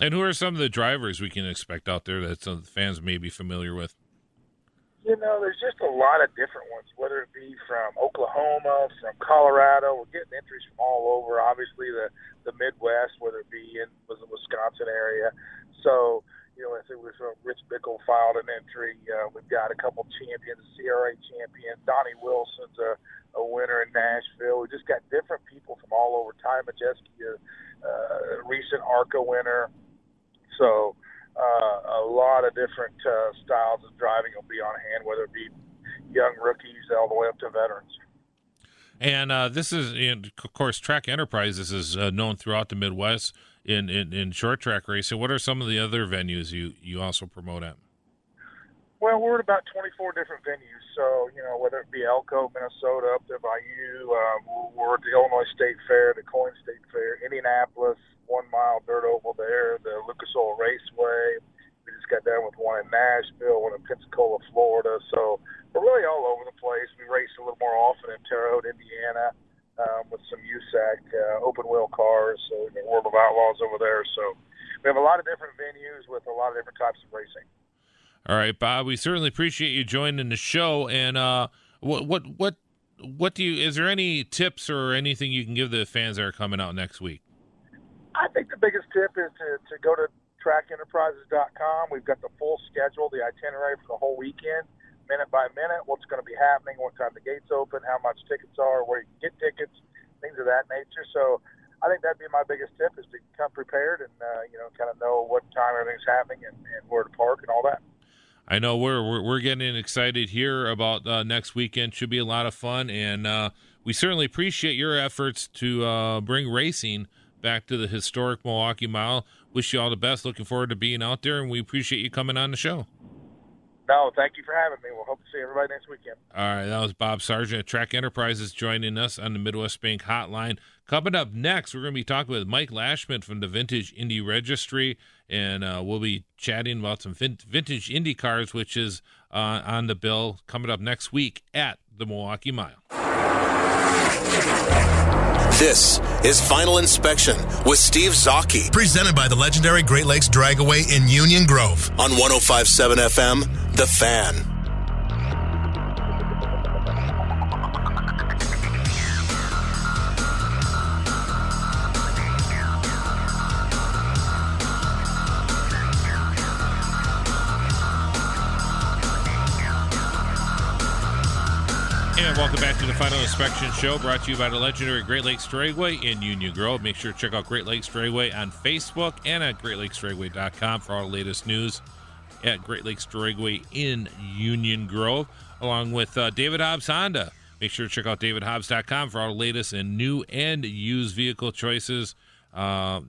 And who are some of the drivers we can expect out there that some of the fans may be familiar with? You know, there's just a lot of different ones, whether it be from Oklahoma, from Colorado. We're getting entries from all over. Obviously, the the Midwest, whether it be in was the Wisconsin area. So, you know, if it was uh, Rich Bickle filed an entry, uh, we've got a couple champions, CRA champion, Donnie Wilson's a, a winner in Nashville. We just got different people from all over. Ty Majeski, a uh, recent ARCA winner. So uh, a lot of different uh, styles of driving will be on hand, whether it be young rookies all the way up to veterans. And uh, this is, of course, Track Enterprises is uh, known throughout the Midwest in, in, in, short track racing. What are some of the other venues you, you also promote at? Well, we're at about 24 different venues. So, you know, whether it be Elko, Minnesota, up to Bayou, uh, we're at the Illinois State Fair, Du Quoin State Fair, Indianapolis, one mile dirt oval there, the Lucas Oil Raceway. We just got done with one in Nashville, one in Pensacola, Florida. So we're really all over the place. We race a little more often in Terre Haute, Indiana, um, with some USAC uh, open wheel cars. So the World of Outlaws over there. So we have a lot of different venues with a lot of different types of racing. All right, Bob. We certainly appreciate you joining the show. And uh, what what what what do you? Is there any tips or anything you can give the fans that are coming out next week? I think the biggest tip is to, to go to trackenterprises.com. We've got the full schedule, the itinerary for the whole weekend, minute by minute, what's going to be happening, what time the gates open, how much tickets are, where you can get tickets, things of that nature. So I think that'd be my biggest tip is to come prepared and, uh, you know, kind of know what time everything's happening and, and where to park and all that. I know we're we're, we're getting excited here about uh, next weekend. Should be a lot of fun, and uh, we certainly appreciate your efforts to uh, bring racing back to the historic Milwaukee Mile. Wish you all the best. Looking forward to being out there, and we appreciate you coming on the show. No, thank you for having me. We'll hope to see everybody next weekend. All right, that was Bob Sargent at Track Enterprises joining us on the Midwest Bank Hotline. Coming up next, we're going to be talking with Mike Lashman from the Vintage Indy Registry, and uh, we'll be chatting about some vintage Indy cars, which is uh, on the bill coming up next week at the Milwaukee Mile. This is Final Inspection with Steve Zocchi. Presented by the legendary Great Lakes Dragaway in Union Grove on 1057 FM, The Fan. And welcome back to the Final Inspection Show, brought to you by the legendary Great Lakes Dragway in Union Grove. Make sure to check out Great Lakes Dragway on Facebook and at GreatLakesDragway.com for all the latest news at Great Lakes Dragway in Union Grove, along with uh, David Hobbs Honda. Make sure to check out DavidHobbs.com for all the latest and new and used vehicle choices. Uh,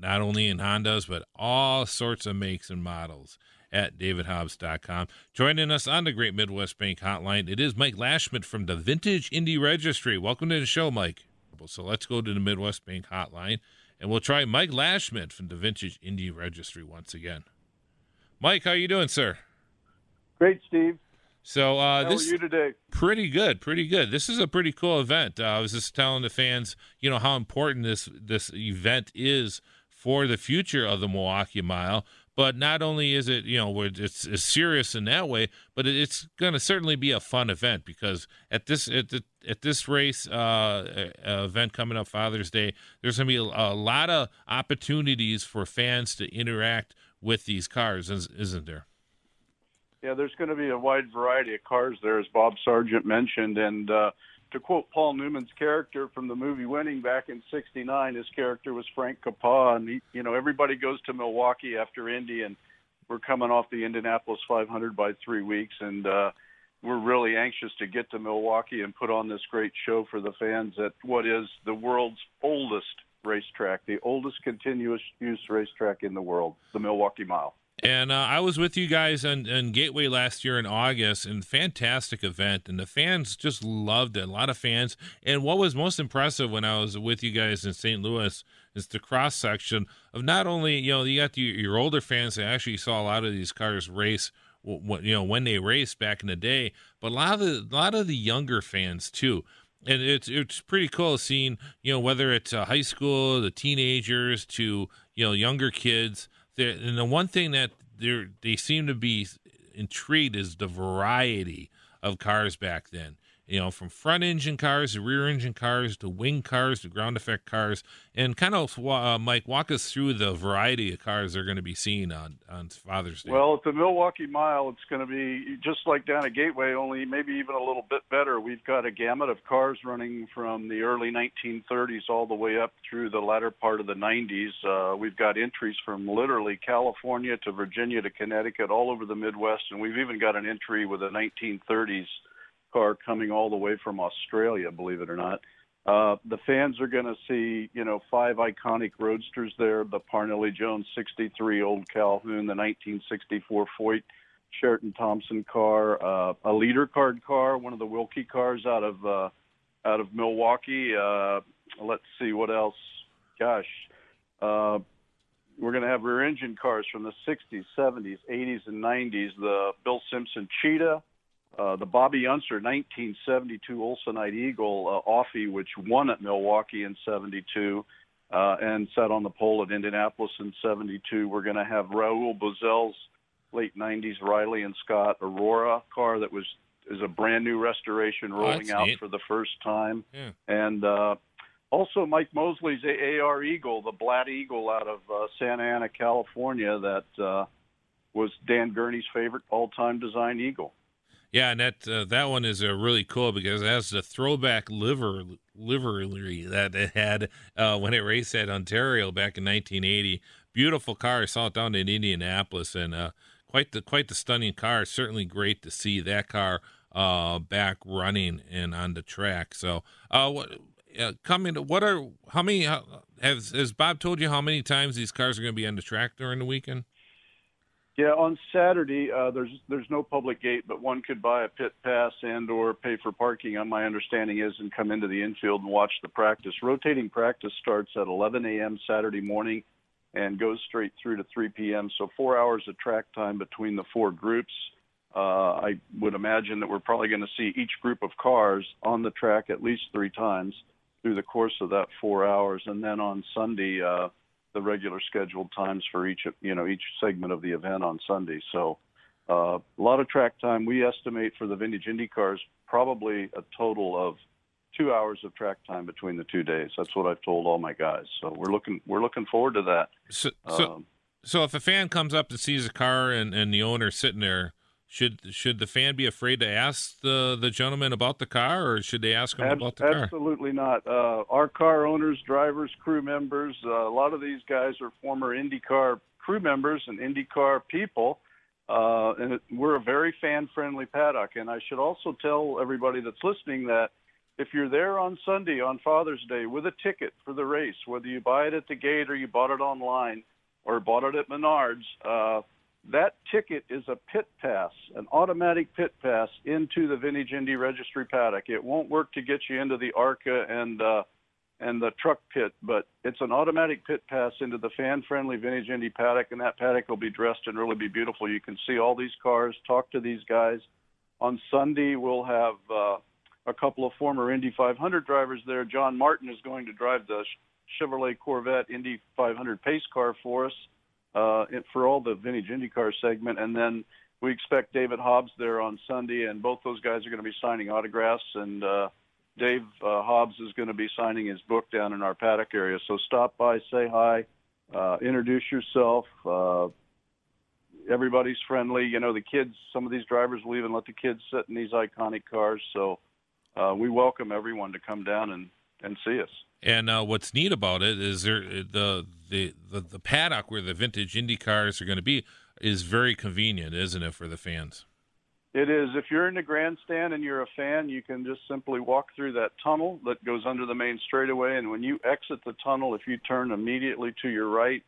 not only in Hondas, but all sorts of makes and models at davidhobbs.com. Joining us on the Great Midwest Bank Hotline, it is Mike Lashman from the Vintage Indy Registry. Welcome to the show, Mike. So let's go to the Midwest Bank Hotline, and we'll try Mike Lashman from the Vintage Indy Registry once again. Mike, how are you doing, sir? Great, Steve. So uh, How this are you today? pretty good, pretty good. This is a pretty cool event. Uh, I was just telling the fans, you know, how important this this event is for the future of the Milwaukee Mile. But not only is it, you know, it's, it's serious in that way, but it's going to certainly be a fun event because at this at, the, at this race uh, event coming up Father's Day, there's going to be a, a, lot of opportunities for fans to interact with these cars, isn't there? Yeah, there's going to be a wide variety of cars there, as Bob Sargent mentioned. And uh, to quote Paul Newman's character from the movie Winning back in '69, his character was Frank Capua, and he, you know everybody goes to Milwaukee after Indy, and we're coming off the Indianapolis 500 by three weeks, and uh, we're really anxious to get to Milwaukee and put on this great show for the fans at what is the world's oldest racetrack, the oldest continuous use racetrack in the world, the Milwaukee Mile. And uh, I was with you guys on, on, Gateway last year in August, and fantastic event, and the fans just loved it. A lot of fans. And what was most impressive when I was with you guys in St. Louis is the cross section of not only you know you got the, your older fans that actually saw a lot of these cars race, you know when they raced back in the day, but a lot of the a lot of the younger fans too and it's it's pretty cool seeing you know whether it's uh, high school, the teenagers to you know younger kids and the one thing that they seem to be intrigued is the variety of cars back then you know, from front engine cars to rear engine cars to wing cars to ground effect cars, and kind of, uh, Mike, walk us through the variety of cars they're going to be seeing on on Father's Day. Well, at the Milwaukee Mile, it's going to be just like down at Gateway, only maybe even a little bit better. We've got a gamut of cars running from the early 1930s all the way up through the latter part of the 90s. Uh, we've got entries from literally California to Virginia to Connecticut, all over the Midwest, and we've even got an entry with a 1930s car coming all the way from Australia, believe it or not. Uh, the fans are going to see, you know, five iconic roadsters there: the Parnelli Jones '63 Old Calhoun, the 1964 Foyt Sheraton Thompson car, uh, a leader card car, one of the Wilke cars out of uh, out of Milwaukee. Uh, let's see what else. Gosh, uh, we're going to have rear engine cars from the 60s, 70s, 80s, and 90s. The Bill Simpson Cheetah, uh, the Bobby Unser 1972 Olsonite Eagle uh, Offie, which won at Milwaukee in 72 uh, and sat on the pole at Indianapolis in 72. We're going to have Raul Boesel's late 90s Riley and Scott Aurora car that was is a brand new restoration oh, rolling oh, out neat. for the first time. Yeah. And uh, also Mike Mosley's AR Eagle, the Blatt Eagle out of uh, Santa Ana, California, that uh, was Dan Gurney's favorite all-time design eagle. Yeah, and that uh, that one is uh, really cool because it has the throwback liver livery that it had uh, when it raced at Ontario back in 1980. Beautiful car. I saw it down in Indianapolis, and uh, quite the quite the stunning car. Certainly great to see that car uh, back running and on the track. So, uh, what coming? What are how many? has, has Bob told you how many times these cars are going to be on the track during the weekend? Yeah, on Saturday uh, there's there's no public gate, but one could buy a pit pass and or pay for parking. On my understanding is and come into the infield and watch the practice. Rotating practice starts at 11 a.m. Saturday morning and goes straight through to 3 p.m. So four hours of track time between the four groups. Uh, I would imagine that we're probably going to see each group of cars on the track at least three times through the course of that four hours, and then on Sunday. Uh, the regular scheduled times for each you know each segment of the event on Sunday. So uh, a lot of track time. We estimate for the vintage Indy cars probably a total of two hours of track time between the two days. That's what I've told all my guys. So we're looking we're looking forward to that. So so, um, so if a fan comes up and sees a car and, and the owner sitting there, should should the fan be afraid to ask the the gentleman about the car, or should they ask him Ab- about the car? Absolutely not. Uh, our car owners, drivers, crew members, uh, a lot of these guys are former IndyCar crew members and IndyCar people, uh, and it, we're a very fan friendly paddock. And I should also tell everybody that's listening that if you're there on Sunday on Father's Day with a ticket for the race, whether you buy it at the gate or you bought it online or bought it at Menards, uh, that ticket is a pit pass, an automatic pit pass into the Vintage Indy Registry paddock. It won't work to get you into the ARCA and uh, and the truck pit, but it's an automatic pit pass into the fan-friendly Vintage Indy paddock, and that paddock will be dressed and really be beautiful. You can see all these cars, talk to these guys. On Sunday, we'll have uh, a couple of former Indy 500 drivers there. John Martin is going to drive the Chevrolet Corvette Indy 500 pace car for us uh, for all the vintage IndyCar segment, and then we expect David Hobbs there on Sunday, and both those guys are going to be signing autographs and. Uh, Dave uh, Hobbs is going to be signing his book down in our paddock area. So stop by, say hi, uh, introduce yourself. Uh, everybody's friendly. You know, the kids, some of these drivers will even let the kids sit in these iconic cars. So uh, we welcome everyone to come down and, and see us. And uh, what's neat about it is there the, the the the paddock where the vintage Indy cars are going to be is very convenient, isn't it, for the fans? It is. If you're in the grandstand and you're a fan, you can just simply walk through that tunnel that goes under the main straightaway. And when you exit the tunnel, if you turn immediately to your right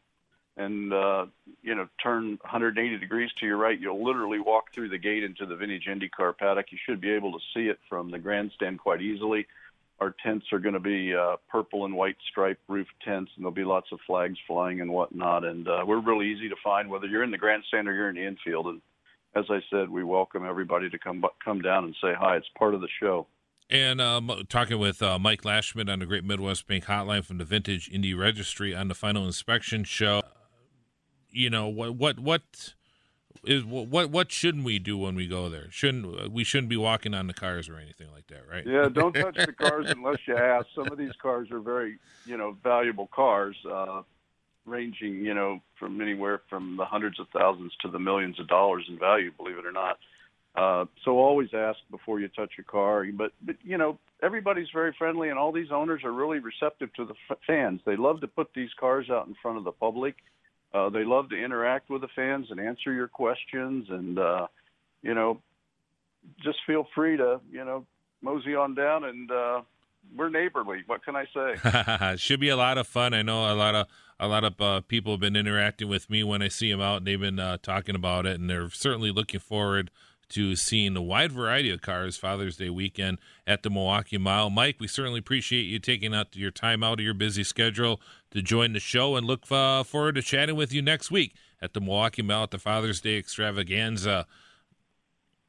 and uh, you know turn 180 degrees to your right, you'll literally walk through the gate into the vintage IndyCar paddock. You should be able to see it from the grandstand quite easily. Our tents are going to be uh, purple and white striped roof tents, and there'll be lots of flags flying and whatnot. And uh, we're really easy to find, whether you're in the grandstand or you're in the infield. And as I said, we welcome everybody to come come down and say hi. It's part of the show. And um, talking with uh, Mike Lashman on the Great Midwest Bank Hotline from the Vintage Indy Registry on the Final Inspection Show. You know what what what is what what shouldn't we do when we go there? Shouldn't we shouldn't be walking on the cars or anything like that, right? Yeah, don't touch the cars unless you ask. Some of these cars are very you know valuable cars. Uh, ranging, you know, from anywhere from the hundreds of thousands to the millions of dollars in value, believe it or not. Uh, so always ask before you touch a car. But, but you know, everybody's very friendly, and all these owners are really receptive to the f- fans. They love to put these cars out in front of the public. Uh, they love to interact with the fans and answer your questions, and uh, you know, just feel free to you know mosey on down and uh, we're neighborly. What can I say? Should be a lot of fun. I know a lot of a lot of uh, people have been interacting with me when I see them out, and they've been uh, talking about it, and they're certainly looking forward to seeing a wide variety of cars Father's Day weekend at the Milwaukee Mile. Mike, we certainly appreciate you taking out your time out of your busy schedule to join the show, and look uh, forward to chatting with you next week at the Milwaukee Mile at the Father's Day Extravaganza.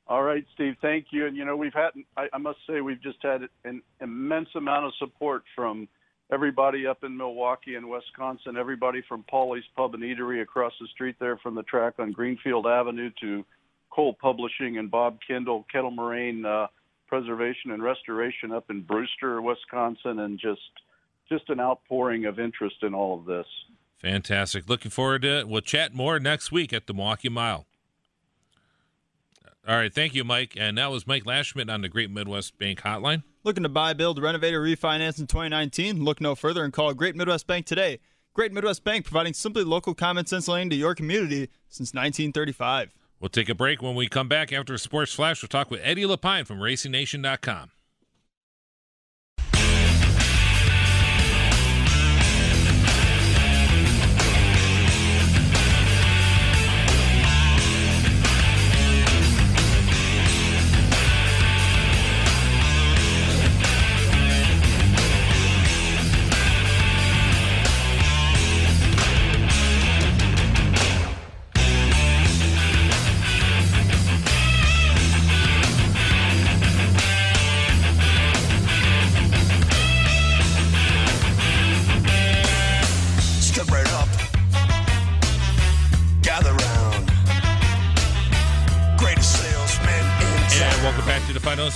All right, Steve. Thank you. And you know, we've had I, I must say we've just had an immense amount of support from everybody up in Milwaukee and Wisconsin. Everybody from Paulie's Pub and Eatery across the street there from the track on Greenfield Avenue to Cole Publishing and Bob Kendall, Kettle Moraine uh, Preservation and Restoration up in Brewster, Wisconsin, and just just an outpouring of interest in all of this. Fantastic. Looking forward to it. We'll chat more next week at the Milwaukee Mile. All right, thank you, Mike. And that was Mike Lashman on the Great Midwest Bank Hotline. Looking to buy, build, renovate, or refinance in 2019? Look no further and call Great Midwest Bank today. Great Midwest Bank providing simply local common sense lending to your community since 1935. We'll take a break. When we come back after a sports flash, we'll talk with Eddie LePine from RacingNation.com.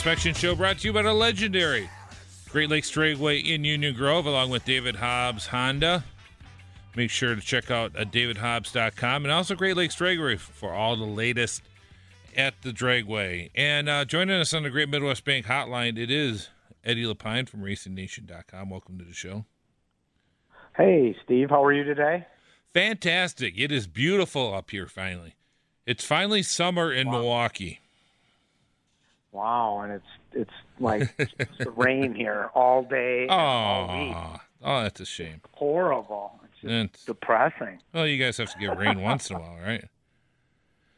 Inspection Show brought to you by the legendary Great Lakes Dragway in Union Grove, along with David Hobbs Honda. Make sure to check out uh, davidhobbs.com and also Great Lakes Dragway for all the latest at the Dragway. And uh, joining us on the Great Midwest Bank Hotline, it is Eddie LePine from RacingNation.com. Welcome to the show. Hey, Steve. How are you today? Fantastic. It is beautiful up here finally. It's finally summer in wow. Milwaukee. Wow, and it's it's like it's rain here all day, oh, all week. Oh, that's a shame. Horrible. It's just It's- depressing. Well, you guys have to get rain once in a while, right?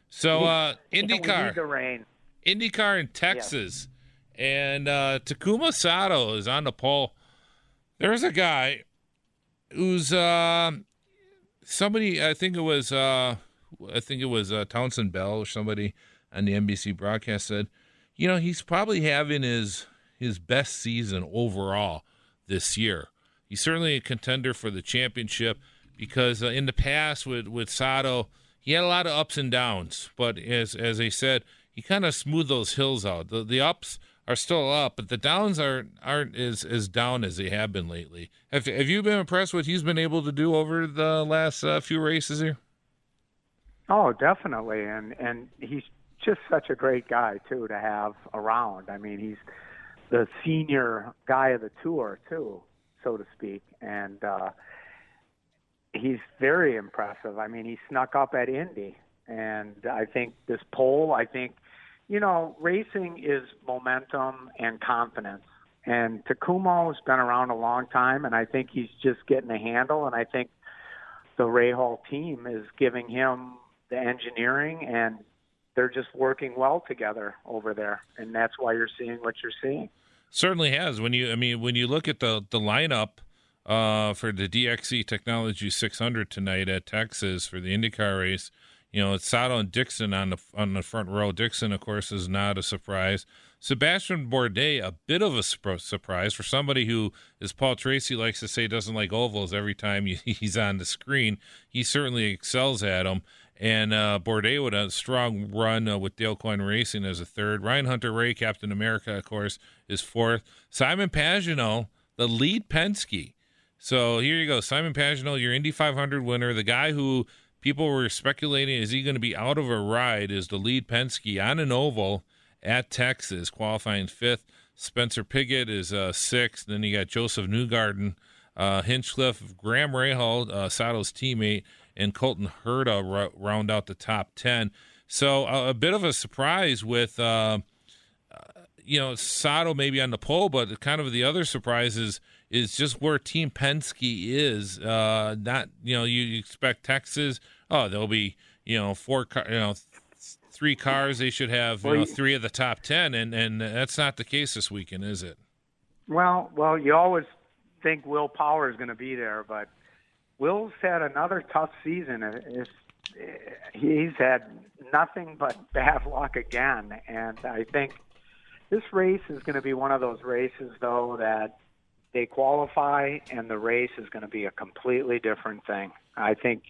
So, uh, IndyCar. need the rain. IndyCar in Texas, and uh, Takuma Sato is on the pole. There's a guy who's uh, somebody. I think it was. Uh, I think it was uh, Townsend Bell or somebody on the NBC broadcast said, you know, he's probably having his his best season overall this year. He's certainly a contender for the championship because uh, in the past with with Sato, he had a lot of ups and downs. But as as they said, he kind of smoothed those hills out. The the ups are still up, but the downs aren't aren't as as down as they have been lately. Have Have you been impressed with what he's been able to do over the last uh, few races here? Oh, definitely, and and he's just such a great guy too to have around. I mean, he's the senior guy of the tour too, so to speak, and uh, he's very impressive. I mean, he snuck up at Indy, and I think this pole. I think, you know, racing is momentum and confidence. And Takuma's been around a long time, and I think he's just getting a handle. And I think the Rahal team is giving him the engineering, and they're just working well together over there. And that's why you're seeing what you're seeing. Certainly has. When you, I mean, when you look at the the lineup uh, for the DXC Technology 600 tonight at Texas for the IndyCar race, you know, it's Sato and Dixon on the on the front row. Dixon, of course, is not a surprise. Sebastian Bourdais, a bit of a surprise for somebody who, as Paul Tracy likes to say, doesn't like ovals every time he's on the screen. He certainly excels at them. And uh, Bourdais with a strong run uh, with Dale Coyne Racing as a third. Ryan Hunter-Reay, Captain America, of course, is fourth. Simon Pagenaud, the lead Penske. So here you go. Simon Pagenaud, your Indy 500 winner, the guy who people were speculating is he going to be out of a ride, is the lead Penske on an oval at Texas, qualifying fifth. Spencer Pigot is uh, sixth. Then you got Josef Newgarden, uh, Hinchcliffe, Graham Rahal, uh, Sato's teammate, and Colton Herta r- round out the top 10. So uh, a bit of a surprise with, uh, you know, Sato maybe on the pole, but kind of the other surprise is, is just where Team Penske is. Uh, not, you know, you, you expect Texas, oh, there'll be, you know, four, car, you know, three cars. They should have, you know, three of the top 10. And, and that's not the case this weekend, is it? Well, well, you always think Will Power is going to be there, but Will's had another tough season. It's, he's had nothing but bad luck again, and I think this race is going to be one of those races, though, that they qualify, and the race is going to be a completely different thing. I think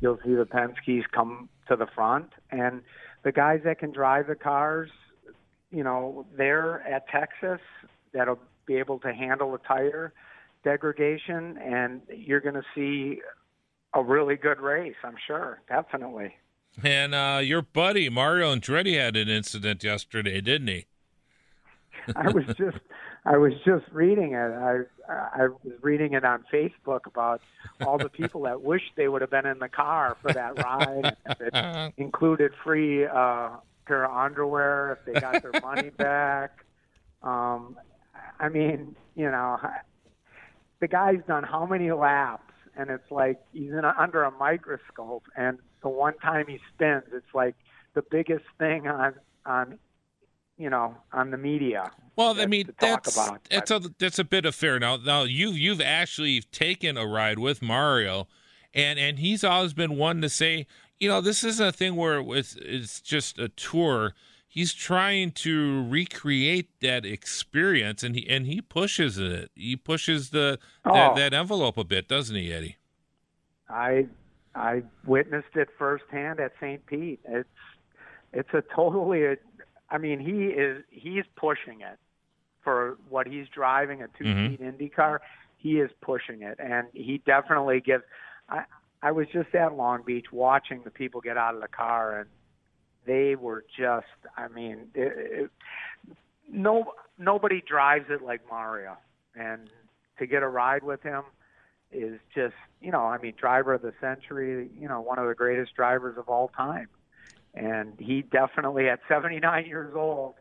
you'll see the Penske's come to the front, and the guys that can drive the cars, you know, there at Texas, that'll be able to handle the tire degradation, and you're going to see a really good race. I'm sure, definitely. And uh, your buddy Mario Andretti had an incident yesterday, didn't he? I was just I was just reading it. I I was reading it on Facebook about all the people that wished they would have been in the car for that ride. It included free uh, pair of underwear, if they got their money back. Um, I mean, you know, the guy's done how many laps, and it's like he's in a, under a microscope. And the one time he spins, it's like the biggest thing on on you know on the media. Well, I mean that's about. that's a that's a bit of fair. Now, now you've you've actually taken a ride with Mario, and and he's always been one to say, you know, this isn't a thing where it's it's just a tour. He's trying to recreate that experience, and he and he pushes it. He pushes the that, Oh. that envelope a bit, doesn't he, Eddie? I I witnessed it firsthand at St. Pete. It's it's a totally a, I mean he is he's pushing it for what he's driving a two mm-hmm. seat Indy car. He is pushing it, and he definitely gives. I I was just at Long Beach watching the people get out of the car, and they were just. I mean, it, it, no nobody drives it like Mario, and to get a ride with him is just you know I mean driver of the century you know one of the greatest drivers of all time and he definitely at 79 years old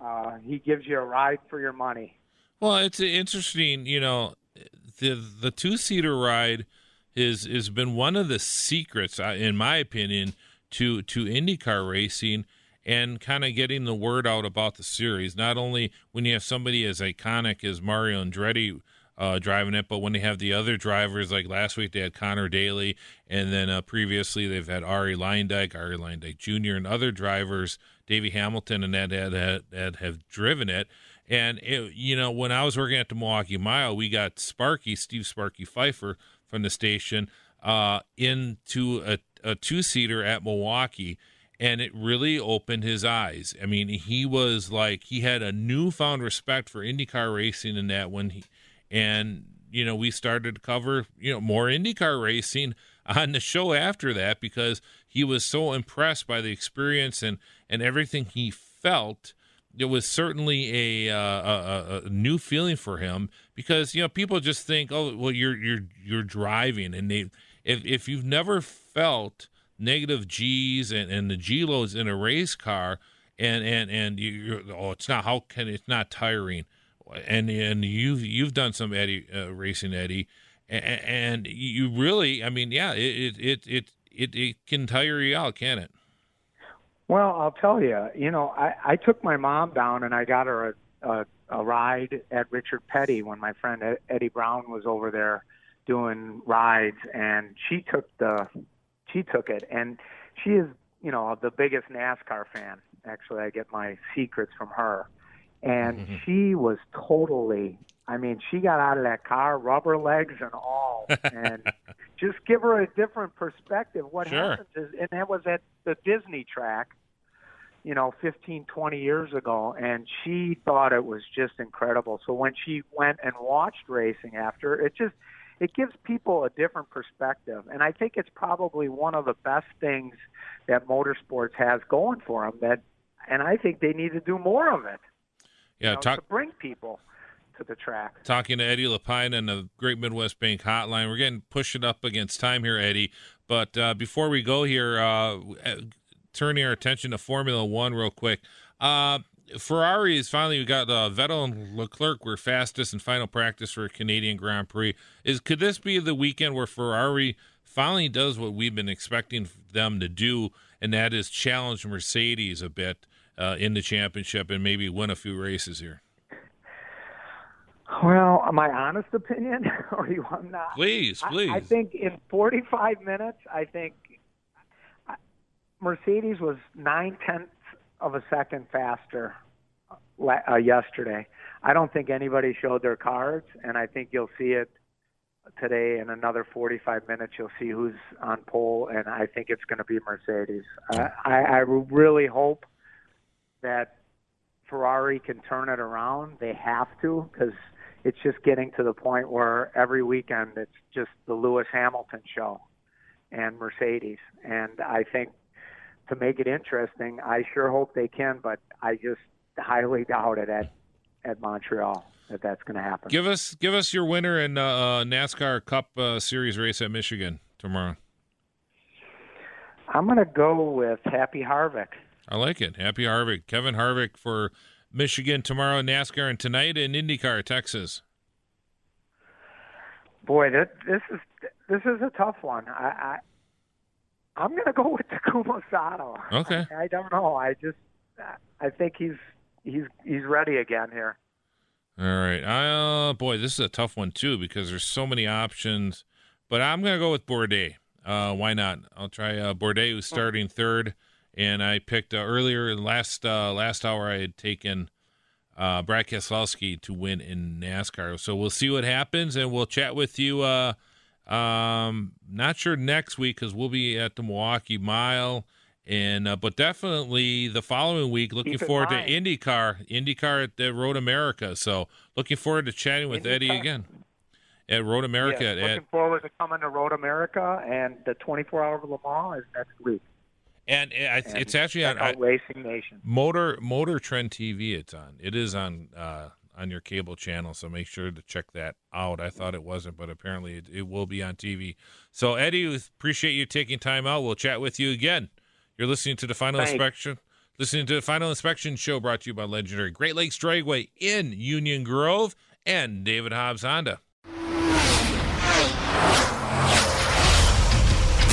Uh, he gives you a ride for your money. Well, it's interesting. You know, the the two seater ride is has been one of the secrets, uh, in my opinion, to to IndyCar racing and kind of getting the word out about the series. Not only when you have somebody as iconic as Mario Andretti uh, driving it, but when they have the other drivers, like last week they had Conor Daly, and then uh, previously they've had Arie Luyendyk, Arie Luyendyk Jr., and other drivers, Davey Hamilton, and that had, had have driven it. And it, you know, when I was working at the Milwaukee Mile, we got Sparky, Steve Sparky Pfeiffer from the station, uh, into a, a two seater at Milwaukee and it really opened his eyes. I mean, he was like he had a newfound respect for IndyCar racing in that when he and you know we started to cover you know more IndyCar racing on the show after that because he was so impressed by the experience and and everything he felt. It was certainly a, uh, a, a new feeling for him because you know people just think, oh well, you're you're you're driving, and they if if you've never felt negative G's and, and the G loads in a race car, and and and you oh, it's not how can it's not tiring, and and you've you've done some Eddie uh, racing Eddie, and, and, you really, I mean, yeah, it it it it it can tire you out, can it? Well, I'll tell you, you know, I I took my mom down and I got her a a, a ride at Richard Petty when my friend Eddie Brown was over there doing rides, and she took the she took it, and she is, you know, the biggest NASCAR fan. Actually, I get my secrets from her, and mm-hmm. she was totally. I mean, she got out of that car, rubber legs and all, and just give her a different perspective. What sure. happens is, and that was at the Disney track, you know, 15, 20 years ago, and she thought it was just incredible. So when she went and watched racing after, it just it gives people a different perspective. And I think it's probably one of the best things that motorsports has going for them. That, and I think they need to do more of it. Yeah, you know, talk, to bring people to the track. Talking to Eddie LePine and the Great Midwest Bank Hotline. We're getting pushing up against time here, Eddie. But uh, before we go here, uh, turning our attention to Formula One real quick. Uh, Ferrari is finally we got uh, Vettel and Leclerc were fastest in final practice for a Canadian Grand Prix. Is could this be the weekend where Ferrari finally does what we've been expecting them to do, and that is challenge Mercedes a bit uh, in the championship and maybe win a few races here? Well, my honest opinion, or you want not? Please, please. I, I think in 45 minutes, I think Mercedes was nine tenths of a second faster uh, yesterday. I don't think anybody showed their cards, and I think you'll see it today in another 45 minutes. You'll see who's on pole, and I think it's going to be Mercedes. Uh, I, I really hope that Ferrari can turn it around. They have to because it's just getting to the point where every weekend it's just the Lewis Hamilton show and Mercedes. And I think to make it interesting. I sure hope they can, but I just highly doubt it at at Montreal that that's going to happen. Give us give us your winner in uh, uh, NASCAR Cup uh, Series race at Michigan tomorrow. I'm going to go with Happy Harvick. I like it. Happy Harvick, Kevin Harvick for Michigan tomorrow, NASCAR, and tonight in IndyCar, Texas. Boy, that, this is this is a tough one. I, I'm going to go with Takuma Sato. Okay. I, I don't know. I just I think he's he's he's ready again here. All right. Uh, boy, this is a tough one too because there's so many options. But I'm going to go with Bourdais. Uh, why not? I'll try uh, Bourdais, who's starting third, and I picked uh, earlier last uh, last hour. I had taken uh, Brad Keselowski to win in NASCAR. So we'll see what happens, and we'll chat with you. Uh, um, not sure next week because we'll be at the Milwaukee Mile, and uh, but definitely the following week. Looking forward to IndyCar, IndyCar at the Road America. So looking forward to chatting with IndyCar. Eddie again at Road America. Yes, looking at, forward to coming to Road America, and the 24 Hour of Le Mans is next week. And, and it's actually on Racing Nation Motor Motor Trend TV. It's on. It is on. Uh, on your cable channel, so make sure to check that out. I thought it wasn't, but apparently it, it will be on TV. So, Eddie, appreciate you taking time out. We'll chat with you again. You're listening to the Final Thanks. Inspection Listening to the Final Inspection Show brought to you by legendary Great Lakes Dragway in Union Grove and David Hobbs Honda.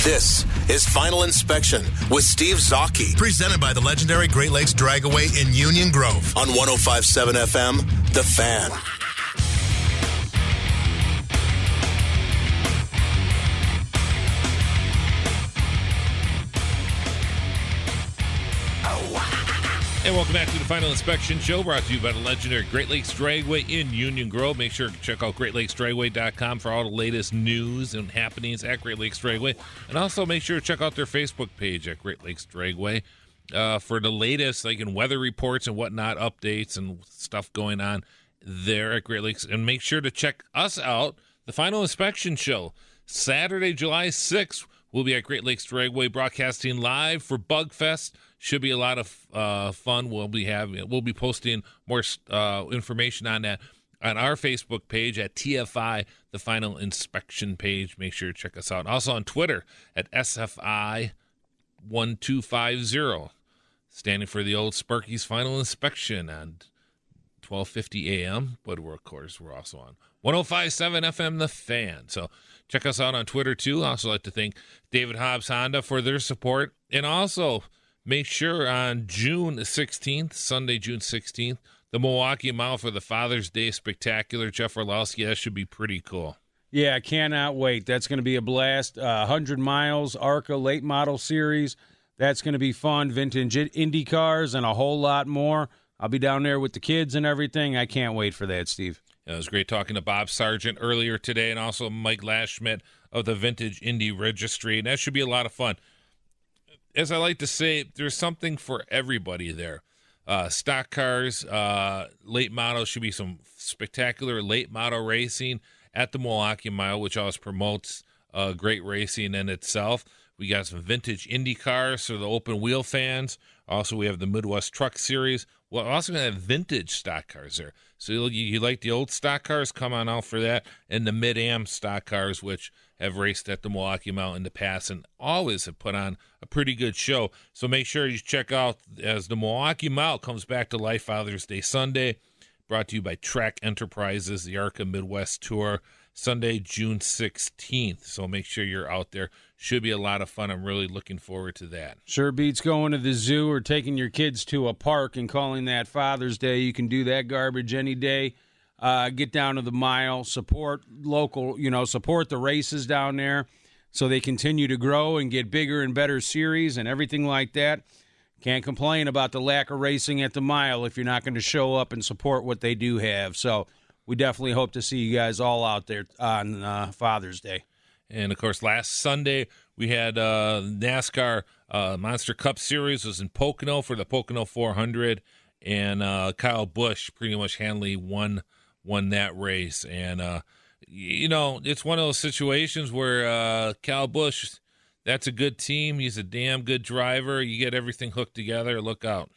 This is Final Inspection with Steve Zocchi. Presented by the legendary Great Lakes Dragaway in Union Grove on 1057 FM, The Fan. And welcome back to the Final Inspection Show brought to you by the legendary Great Lakes Dragway in Union Grove. Make sure to check out greatlakesdragway.com for all the latest news and happenings at Great Lakes Dragway. And also make sure to check out their Facebook page at Great Lakes Dragway uh, for the latest, like in weather reports and whatnot, updates and stuff going on there at Great Lakes. And make sure to check us out, the Final Inspection Show, Saturday, July 6th. We'll be at Great Lakes Dragway broadcasting live for Bugfest. Should be a lot of uh, fun. We'll be having we'll be posting more uh, information on that on our Facebook page at TFI, the Final Inspection page. Make sure to check us out. Also on Twitter at SFI one two five zero, standing for the old Sparky's Final Inspection on twelve fifty a.m. But we're of course we're also on 105.7 FM The Fan. So check us out on Twitter too. I also like to thank David Hobbs Honda for their support and also make sure on June 16th, Sunday, June 16th, the Milwaukee Mile for the Father's Day Spectacular. Jeff Orlowski, that should be pretty cool. Yeah, I cannot wait. That's going to be a blast. Uh, 100 miles, ARCA late model series. That's going to be fun. Vintage Indy cars and a whole lot more. I'll be down there with the kids and everything. I can't wait for that, Steve. It was great talking to Bob Sargent earlier today and also Mike Lashschmidt of the Vintage Indy Registry. And that should be a lot of fun as I like to say, there's something for everybody there. Uh, stock cars, uh, late model should be some spectacular late model racing at the Milwaukee Mile, which always promotes uh, great racing in itself. We got some vintage Indy cars for the open wheel fans. Also, we have the Midwest Truck Series. We're also going to have vintage stock cars there. So you, you like the old stock cars? Come on out for that. And the Mid Am stock cars, which have raced at the Milwaukee Mile in the past and always have put on a pretty good show. So make sure you check out as the Milwaukee Mile comes back to life Father's Day Sunday. Brought to you by Track Enterprises, the ARCA Midwest Tour, Sunday, June 16th. So make sure you're out there. Should be a lot of fun. I'm really looking forward to that. Sure beats going to the zoo or taking your kids to a park and calling that Father's Day. You can do that garbage any day uh, get down to the mile, support local, you know, support the races down there so they continue to grow and get bigger and better series and everything like that. Can't complain about the lack of racing at the mile if you're not going to show up and support what they do have. So we definitely hope to see you guys all out there on uh, Father's Day. And of course, last Sunday we had uh, NASCAR uh, Monster Cup Series was in Pocono for the Pocono 400, and uh, Kyle Busch pretty much handily won won that race. And, uh, you know, it's one of those situations where uh, Kyle Busch, that's a good team. He's a damn good driver. You get everything hooked together. Look out.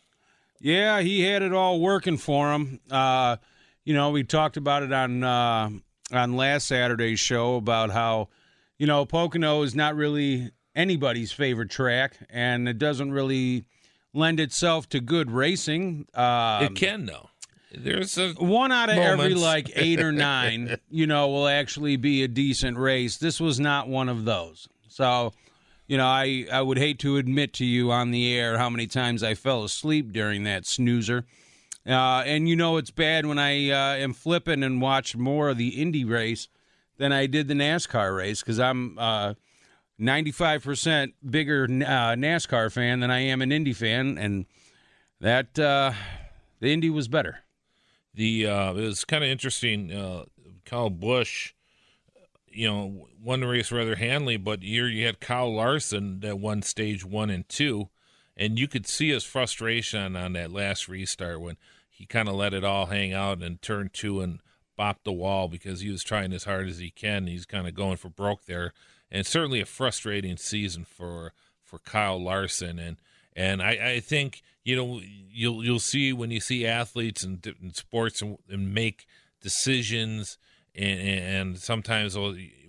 Yeah, he had it all working for him. Uh, you know, we talked about it on uh, on last Saturday's show about how, you know, Pocono is not really anybody's favorite track, and it doesn't really lend itself to good racing. Um, it can, though. There's a one out of moments. every like eight or nine, you know, will actually be a decent race. This was not one of those. So, you know, I I would hate to admit to you on the air how many times I fell asleep during that snoozer. Uh, and you know it's bad when I uh, am flipping and watch more of the Indy race than I did the NASCAR race because I'm uh, 95% bigger uh, NASCAR fan than I am an Indy fan, and that uh, the Indy was better the uh, it was kind of interesting. Uh, Kyle Busch, you know, won the race rather handily, but here you had Kyle Larson that won stage one and two, and you could see his frustration on that last restart when he kind of let it all hang out and turned two and bopped the wall because he was trying as hard as he can. He's kind of going for broke there, and certainly a frustrating season for for Kyle Larson and and I, I think you know you'll you'll see when you see athletes and sports and, and, make decisions and, and sometimes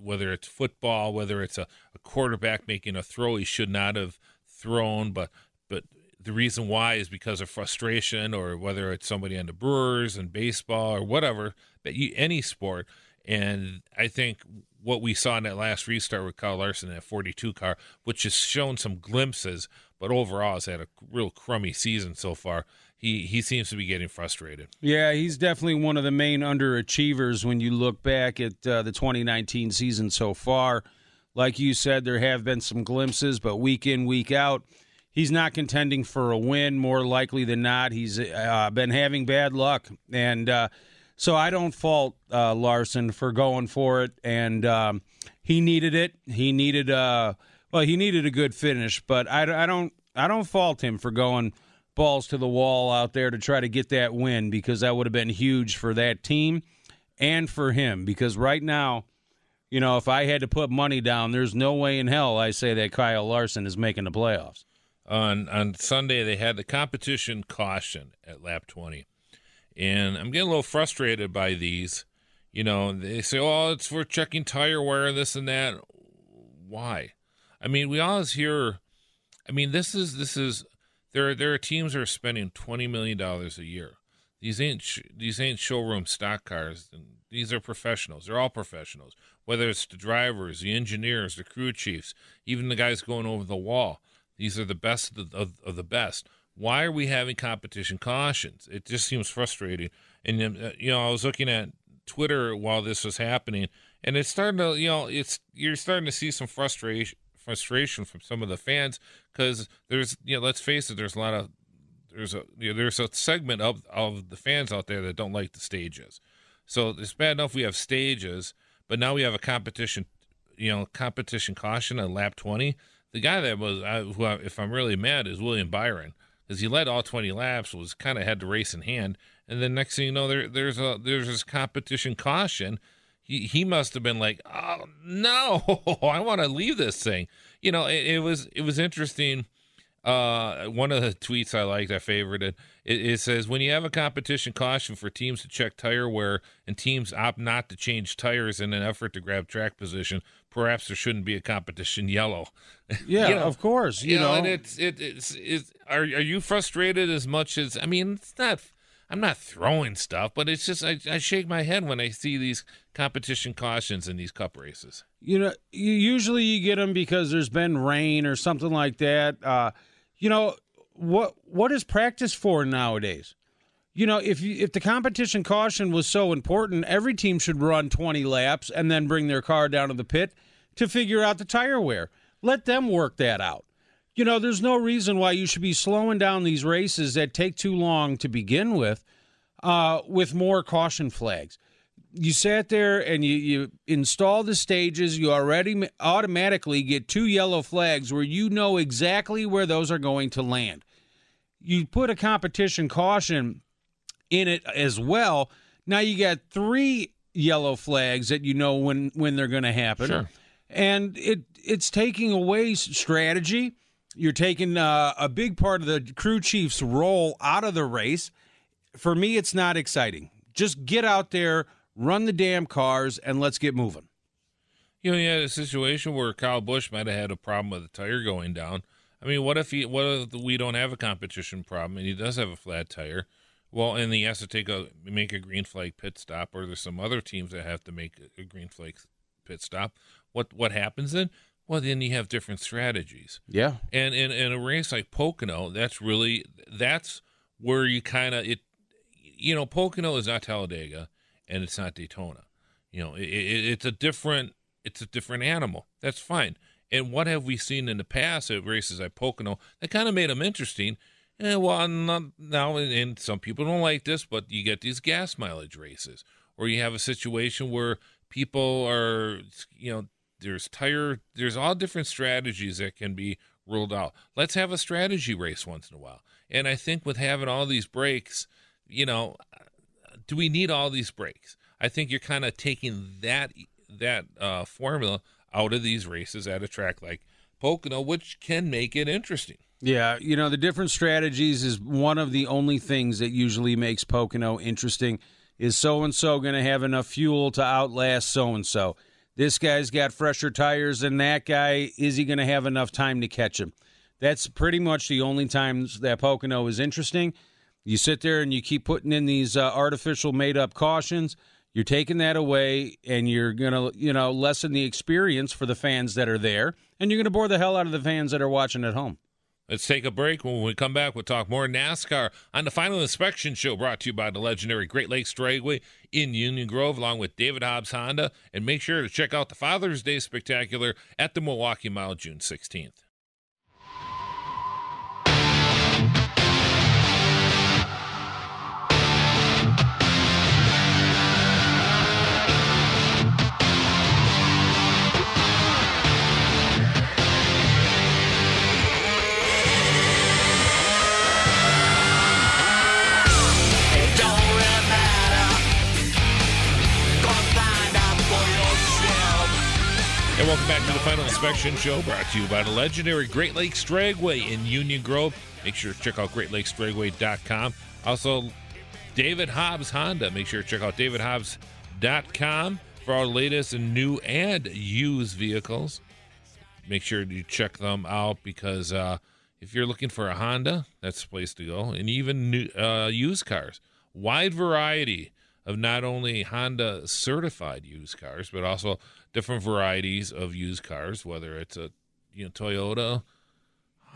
whether it's football whether it's a, a, quarterback making a throw he should not have thrown but but the reason why is because of frustration or whether it's somebody on the Brewers and baseball or whatever, but you, any sport. And I think what we saw in that last restart with Kyle Larson in that 42 car, which has shown some glimpses, but overall has had a real crummy season so far. He he seems to be getting frustrated. Yeah, he's definitely one of the main underachievers when you look back at uh, the 2019 season so far. Like you said, there have been some glimpses, but week in, week out, he's not contending for a win. More likely than not, he's uh, been having bad luck, and uh, so I don't fault uh, Larson for going for it. And um, he needed it. He needed uh, well, he needed a good finish, but I, I don't I don't fault him for going balls to the wall out there to try to get that win because that would have been huge for that team and for him. Because right now you know, if I had to put money down, there's no way in hell I say that Kyle Larson is making the playoffs. On on Sunday, they had the competition caution at lap 20. And I'm getting a little frustrated by these. You know, they say, oh, it's for checking tire wear, and this and that. Why? I mean, we always hear, I mean, this is, this is, there, there are teams that are spending $20 million a year. These ain't, these ain't showroom stock cars. These are professionals. They're all professionals whether it's the drivers, the engineers, the crew chiefs, even the guys going over the wall. These are the best of of, of the best. Why are we having competition cautions? It just seems frustrating. And uh, you know, I was looking at Twitter while this was happening, and it's starting to, you know, it's you're starting to see some frustration frustration from some of the fans because there's, you know, let's face it, there's a lot of there's a you know, there's a segment of of the fans out there that don't like the stages. So it's bad enough we have stages but now we have a competition, you know, competition caution on lap 20. The guy that was, uh, who I, if I'm really mad, is William Byron because he led all 20 laps, was kind of had the race in hand, and then next thing you know, there there's a there's this competition caution. He he must have been like, oh no, I want to leave this thing. You know, it, it was it was interesting uh, one of the tweets I liked, I favorited. It, it, says when you have a competition caution for teams to check tire wear and teams opt not to change tires in an effort to grab track position, perhaps there shouldn't be a competition yellow. Yeah, you know, of course. You, you know, know, and it's it, it's it's are are you frustrated as much as I mean? It's not. I'm not throwing stuff, but it's just I, I shake my head when I see these competition cautions in these cup races. You know, usually you get them because there's been rain or something like that. Uh, you know what what is practice for nowadays? You know, if you, if the competition caution was so important, every team should run 20 laps and then bring their car down to the pit to figure out the tire wear. Let them work that out. You know, there's no reason why you should be slowing down these races that take too long to begin with uh, with more caution flags you sat there and you, you install the stages, you already automatically get two yellow flags where you know exactly where those are going to land. You put a competition caution in it as well. Now you got three yellow flags that you know when when they're going to happen. Sure. And it it's taking away strategy. You're taking uh, a big part of the crew chief's role out of the race. For me, it's not exciting. Just get out there, run the damn cars, and let's get moving. You know, you had a situation where Kyle Busch might have had a problem with a tire going down. I mean, what if he? What if we don't have a competition problem and he does have a flat tire? Well, and he has to take a make a green flag pit stop, or there's some other teams that have to make a green flag pit stop. What what happens then? Well, then you have different strategies. Yeah. And in, in a race like Pocono, that's really that's where you kind of it. You know, Pocono is not Talladega and it's not Daytona. You know, it, it, it's a different it's a different animal. That's fine. And what have we seen in the past at races like Pocono that kind of made them interesting? And well, now, and some people don't like this, but you get these gas mileage races, or you have a situation where people are, you know, there's tire, there's all different strategies that can be ruled out. Let's have a strategy race once in a while. And I think with having all these breaks, you know, do we need all these breaks? I think you're kind of taking that that uh, formula out of these races at a track like Pocono, which can make it interesting. Yeah, you know, the different strategies is one of the only things that usually makes Pocono interesting. Is so and so going to have enough fuel to outlast so and so? This guy's got fresher tires than that guy. Is he going to have enough time to catch him? That's pretty much the only times that Pocono is interesting. You sit there and you keep putting in these uh, artificial made up cautions. You're taking that away and you're going to, you know, lessen the experience for the fans that are there and you're going to bore the hell out of the fans that are watching at home. Let's take a break. When we come back, we'll talk more NASCAR on the Final Inspection Show brought to you by the legendary Great Lakes Dragway in Union Grove, along with David Hobbs Honda. And make sure to check out the Father's Day Spectacular at the Milwaukee Mile June 16th. And welcome back to the Final Inspection Show, brought to you by the legendary Great Lakes Dragway in Union Grove. Make sure to check out GreatLakesDragway.com. Also, David Hobbs Honda. Make sure to check out DavidHobbs.com for our latest and new and used vehicles. Make sure you check them out because uh, if you're looking for a Honda, that's the place to go. And even new, uh, used cars, wide variety of not only Honda certified used cars, but also different varieties of used cars, whether it's a you know Toyota,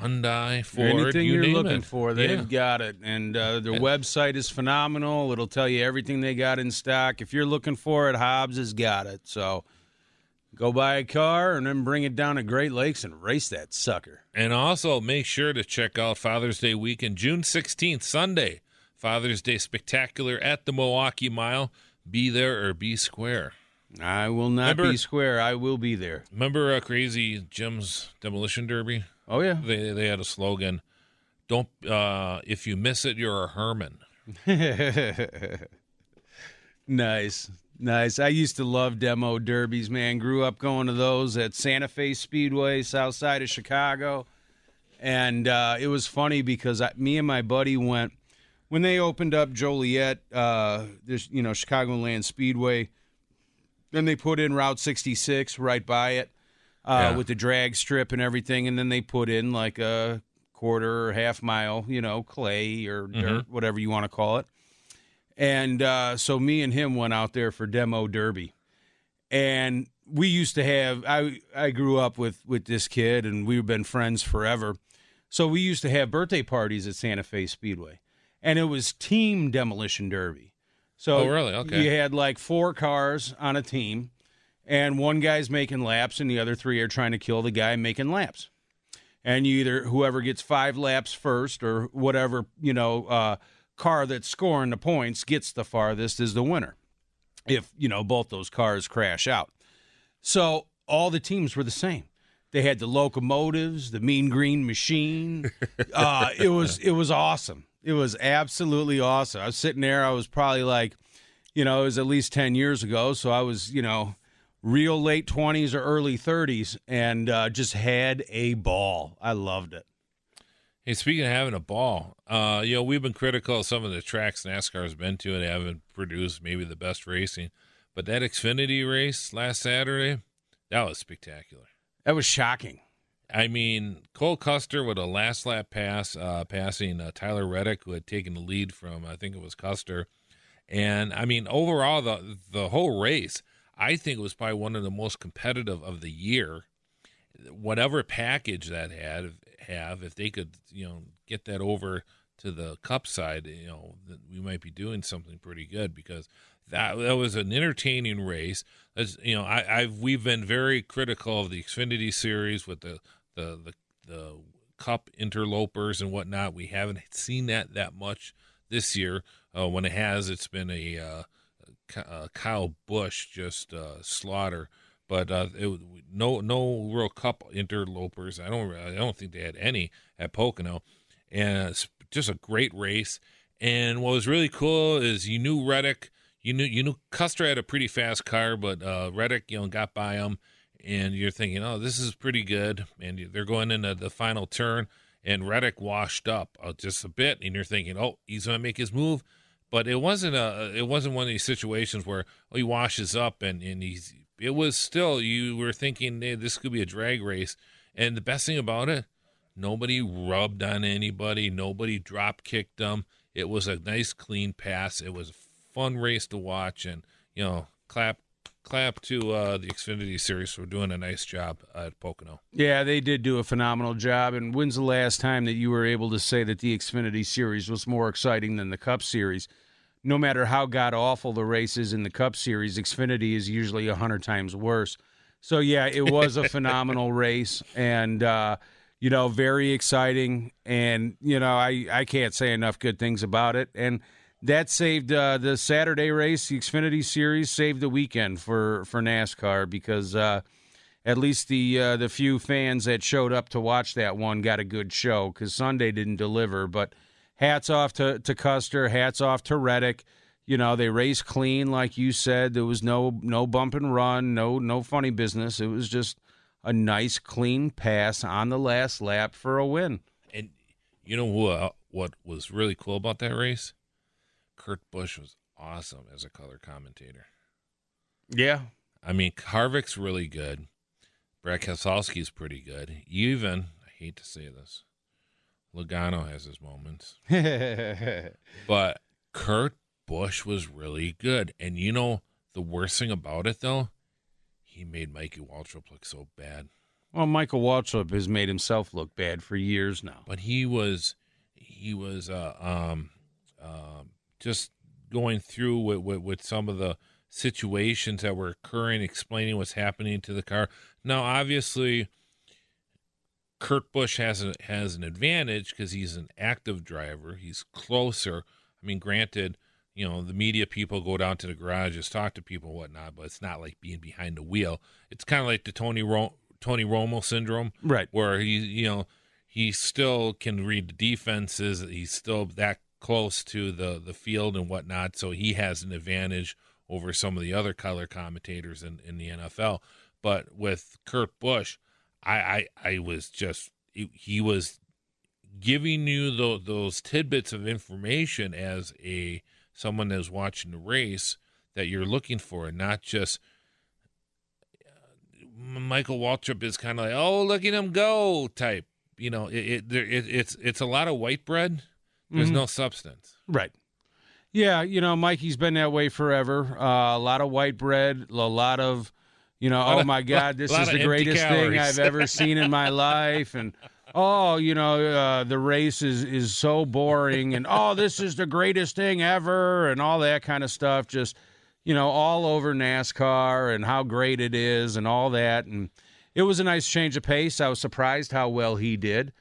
Hyundai, Ford, anything you are looking it. for, they've Yeah. got it. And uh, their website is phenomenal. It'll tell you everything they got in stock. If you're looking for it, Hobbs has got it. So go buy a car and then bring it down to Great Lakes and race that sucker. And also make sure to check out Father's Day weekend, June 16th, Sunday. Father's Day Spectacular at the Milwaukee Mile. Be there or be square. I will not Remember- be square. I will be there. Remember uh, Crazy Jim's Demolition Derby? Oh yeah. They they had a slogan, "Don't uh, if you miss it, you're a Herman." nice. Nice. I used to love demo derbies, man. Grew up going to those at Santa Fe Speedway, south side of Chicago. And uh, it was funny because I, me and my buddy went when they opened up Joliet, uh, there's, you know, Chicagoland Speedway. Then they put in Route 66 right by it uh, Yeah. with the drag strip and everything. And then they put in like a quarter or half mile, you know, clay or dirt, whatever you want to call it. And uh, so me and him went out there for demo derby, and we used to have. I I grew up with with this kid, and we've been friends forever. So we used to have birthday parties at Santa Fe Speedway, and it was team demolition derby. So Oh, really? Okay. You had like four cars on a team, and one guy's making laps, and the other three are trying to kill the guy making laps. And you either whoever gets five laps first or whatever you know uh, car that's scoring the points gets the farthest is the winner if you know both those cars crash out. So all the teams were the same. They had the locomotives the mean green machine. Uh, it was it was awesome it was absolutely awesome i was sitting there i was probably like you know it was at least 10 years ago so i was you know real late 20s or early 30s and uh, just had a ball. I loved it. Hey, speaking of having a ball, uh, you know, we've been critical of some of the tracks NASCAR has been to and they haven't produced maybe the best racing. But that Xfinity race last Saturday, that was spectacular. That was shocking. I mean, Cole Custer with a last lap pass, uh, passing uh, Tyler Reddick, who had taken the lead from I think it was Custer, and I mean overall the the whole race, I think it was probably one of the most competitive of the year. Whatever package that had have, if they could, you know, get that over to the Cup side, you know, we might be doing something pretty good because that that was an entertaining race. As you know, I, I've we've been very critical of the Xfinity series with the the the, the Cup interlopers and whatnot. We haven't seen that that much this year. Uh, when it has, it's been a uh, uh, Kyle Busch just uh, slaughter. But uh, it, no no real Cup interlopers. I don't I don't think they had any at Pocono, and it's just a great race. And what was really cool is you knew Reddick, you knew you knew Custer had a pretty fast car, but Reddick you know got by him, and you're thinking, oh, this is pretty good. And they're going into the final turn, and Reddick washed up uh, just a bit, and you're thinking, oh, he's going to make his move. But it wasn't a it wasn't one of these situations where oh, he washes up and and he's it was still you were thinking hey, this could be a drag race. And the best thing about it, Nobody rubbed on anybody. Nobody drop kicked them. It was a nice, clean pass. It was a fun race to watch, and you know, clap, clap to uh, the Xfinity Series for doing a nice job at Pocono. Yeah, they did do a phenomenal job. And when's the last time that you were able to say that the Xfinity Series was more exciting than the Cup Series? No matter how god awful the race is in the Cup Series, Xfinity is usually a hundred times worse. So yeah, it was a phenomenal race, and uh, you know, very exciting. And you know, I I can't say enough good things about it. And that saved uh, the Saturday race, the Xfinity Series, saved the weekend for for NASCAR because uh, at least the uh, the few fans that showed up to watch that one got a good show because Sunday didn't deliver. But hats off to to Custer, hats off to Reddick. You know they raced clean, like you said. There was no no bump and run, no no funny business. It was just a nice clean pass on the last lap for a win. And you know what? What was really cool about that race? Kurt Busch was awesome as a color commentator. Yeah. I mean, Harvick's really good. Brad Keselowski's pretty good. Even, I hate to say this, Logano has his moments. but Kurt Busch was really good. And you know, the worst thing about it, though, he made Mikey Waltrip look so bad. Well, Michael Waltrip has made himself look bad for years now. But he was, he was, uh, um, um, just going through with, with, with some of the situations that were occurring, explaining what's happening to the car. Now, obviously, Kurt Busch has a, has an advantage because he's an active driver. He's closer. I mean, granted, you know the media people go down to the garages, talk to people, and whatnot, but it's not like being behind the wheel. It's kind of like the Tony Ro- Tony Romo syndrome, right? Where he, you know, he still can read the defenses. He's still that close to the the field and whatnot, so he has an advantage over some of the other color commentators in, in the NFL. But with Kurt Busch, I I, I was just he, was giving you those, those tidbits of information as a someone that's watching the race that you're looking for, and not just uh, Michael Waltrip is kind of like, oh, look at him go type. You know, it, it, it it's it's a lot of white bread. There's Mm-hmm. no substance. Right. Yeah, you know, Mikey's been that way forever. Uh, a lot of white bread, a lot of, you know, oh of- my God, this is the greatest thing. I've ever seen in my life, and oh, you know, uh, the race is is so boring, and oh, this is the greatest thing ever, and all that kind of stuff. Just, you know, all over NASCAR and how great it is, and all that, and it was a nice change of pace. I was surprised how well he did.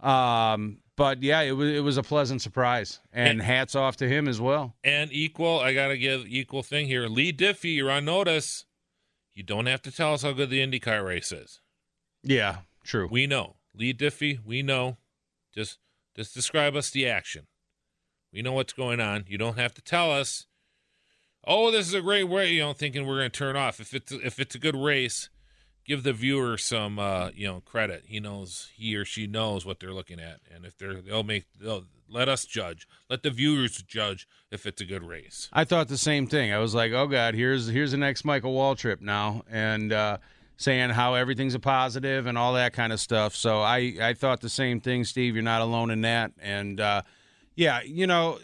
Um, but yeah, it was it was a pleasant surprise, and And- hats off to him as well. And equal, I gotta give equal thing here. Leigh Diffey, you're on notice. You don't have to tell us how good the IndyCar race is. Yeah, true. We know. Leigh Diffey, we know. Just just describe us the action. We know what's going on. You don't have to tell us. Oh, this is a great race. You know, thinking we're going to turn off. If it's if it's a good race, give the viewer some uh, you know credit. He knows he or she knows what they're looking at, and if they're they'll make they'll let us judge. Let the viewers judge if it's a good race. I thought the same thing. I was like, oh god, here's here's the next Michael Waltrip now, and uh, saying how everything's a positive and all that kind of stuff. So I I thought the same thing, Steve. You're not alone in that, and uh, yeah, you know,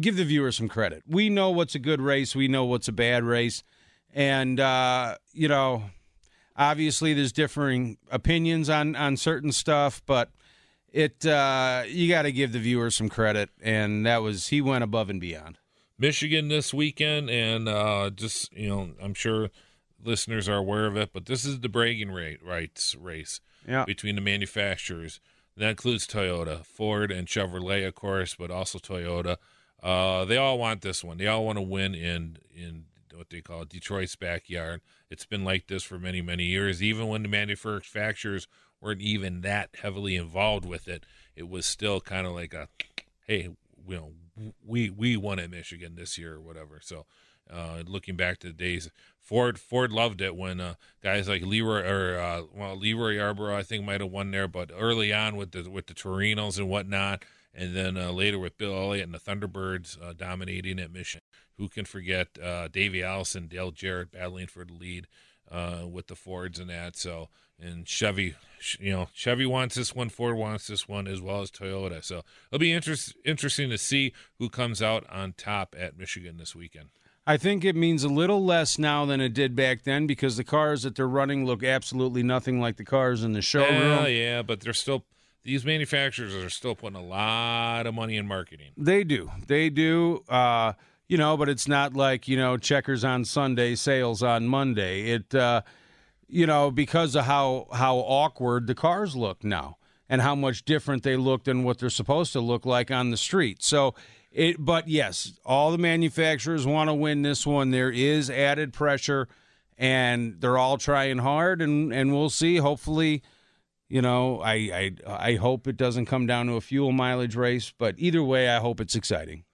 give the viewer some credit. We know what's a good race. We know what's a bad race, and uh, you know, obviously there's differing opinions on on certain stuff, but it uh, you got to give the viewers some credit, and that was he went above and beyond. Michigan this weekend, and uh, just you know, I'm sure listeners are aware of it, but this is the bragging rate rights race Yeah. between the manufacturers. That includes Toyota, Ford, and Chevrolet, of course, but also Toyota. Uh, they all want this one. They all want to win in in what they call Detroit's backyard. It's been like this for many many years. Even when the manufacturers weren't even that heavily involved with it, it was still kind of like a, hey, you know, we we won at Michigan this year or whatever. So, uh, looking back to the days, Ford Ford loved it when uh, guys like Leroy or uh, well LeeRoy Yarbrough I think might have won there, but early on with the with the Torinos and whatnot, and then uh, later with Bill Elliott and the Thunderbirds uh, dominating at Michigan. Who can forget uh, Davey Allison, Dale Jarrett battling for the lead? uh, with the Fords and that. So and Chevy, you know, Chevy wants this one, Ford wants this one, as well as Toyota. So it'll be interest, interesting to see who comes out on top at Michigan this weekend. I think it means a little less now than it did back then because the cars that they're running look absolutely nothing like the cars in the showroom. Yeah, yeah, but they're still these manufacturers are still putting a lot of money in marketing. They do, they do. Uh, you know, but it's not like you know checkers on Sunday, sales on Monday. It, uh, you know, because of how how awkward the cars look now and how much different they look than what they're supposed to look like on the street. So it, but yes, all the manufacturers want to win this one. There is added pressure, and they're all trying hard, and and we'll see. Hopefully. You know, I, I I hope it doesn't come down to a fuel mileage race, but either way, I hope it's exciting.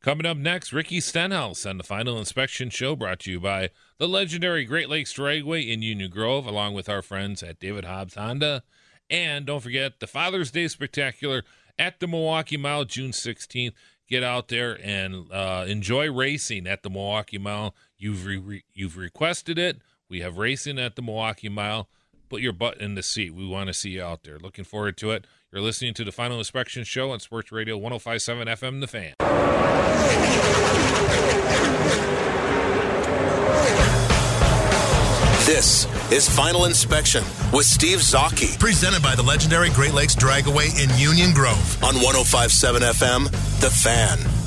Coming up next, Ricky Stenhouse on the Final Inspection Show, brought to you by the legendary Great Lakes Dragway in Union Grove, along with our friends at David Hobbs Honda. And don't forget the Father's Day Spectacular at the Milwaukee Mile, June 16th. Get out there and uh, enjoy racing at the Milwaukee Mile. You've re- you've requested it. We have racing at the Milwaukee Mile. Put your butt in the seat. We want to see you out there. Looking forward to it. You're listening to the Final Inspection Show on Sports Radio 1057 FM The Fan. This is Final Inspection with Steve Zocchi. Presented by the legendary Great Lakes Dragaway in Union Grove on 1057 FM The Fan.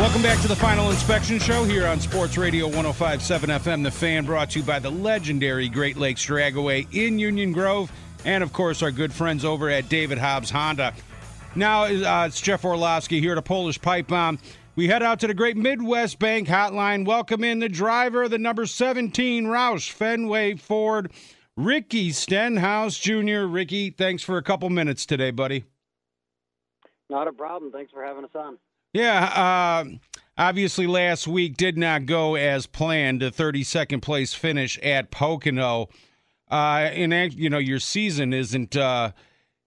Welcome back to the Final Inspection Show here on Sports Radio 1057 FM. The fan brought to you by the legendary Great Lakes Dragaway in Union Grove, and of course, our good friends over at David Hobbs Honda. Now, uh, it's Jeff Orlowski here to Polish Pipe Bomb. We head out to the Great Midwest Bank Hotline. Welcome in the driver, the number 17 Roush Fenway Ford, Ricky Stenhouse Jr. Ricky, thanks for a couple minutes today, buddy. Not a problem. Thanks for having us on. Yeah, uh, obviously last week did not go as planned. A 32nd place finish at Pocono. Uh, and you know your season isn't uh,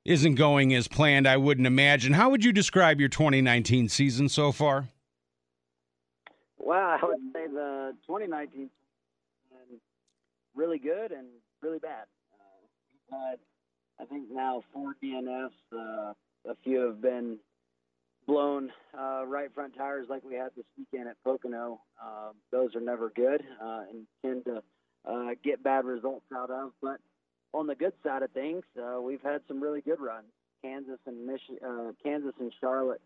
isn't going as planned. I wouldn't imagine. How would you describe your 2019 season so far? Well, I would say the 2019 really good and really bad. Uh, I think now four DNFs. Uh, a few have been blown uh, right front tires like we had this weekend at Pocono. Uh, those are never good uh, and tend to uh, get bad results out of. But on the good side of things, uh, we've had some really good runs. Kansas and Mich- uh, Kansas and Charlotte,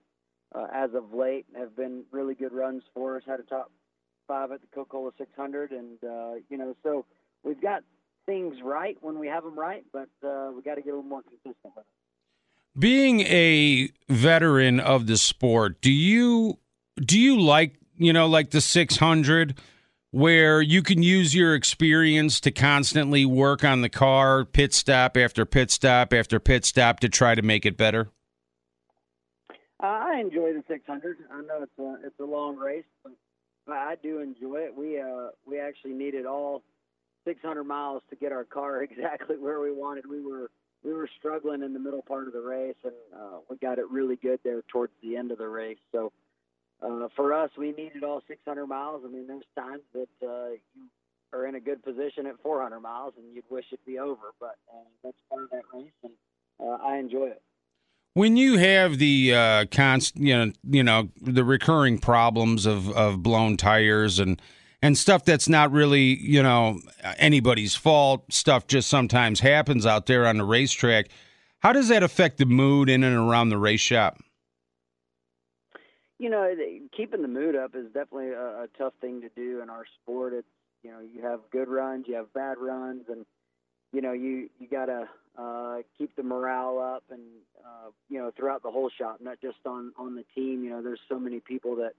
uh, as of late, have been really good runs for us. Had a top five at the Coca-Cola 600, and uh, you know, so we've got things right when we have them right, but uh, we got to get a little more consistent with it. Being a veteran of the sport, do you do you like you know like the 600 where you can use your experience to constantly work on the car pit stop after pit stop after pit stop to try to make it better? Uh, I enjoy the 600. I know it's a it's a long race, but I do enjoy it. We uh we actually needed all 600 miles to get our car exactly where we wanted. We were we were struggling in the middle part of the race, and uh, we got it really good there towards the end of the race. So uh, for us, we needed all 600 miles. I mean, there's times that uh, you are in a good position at 400 miles, and you'd wish it'd be over, but uh, that's part of that race, and uh, I enjoy it. When you have the uh, const, you know, you know, the recurring problems of, of blown tires and and stuff that's not really, you know, anybody's fault. Stuff just sometimes happens out there on the racetrack. How does that affect the mood in and around the race shop? You know, keeping the mood up is definitely a, a tough thing to do in our sport. It's you know, you have good runs, you have bad runs, and you know, you you gotta uh, keep the morale up, and uh, you know, throughout the whole shop, not just on on the team. You know, there's so many people that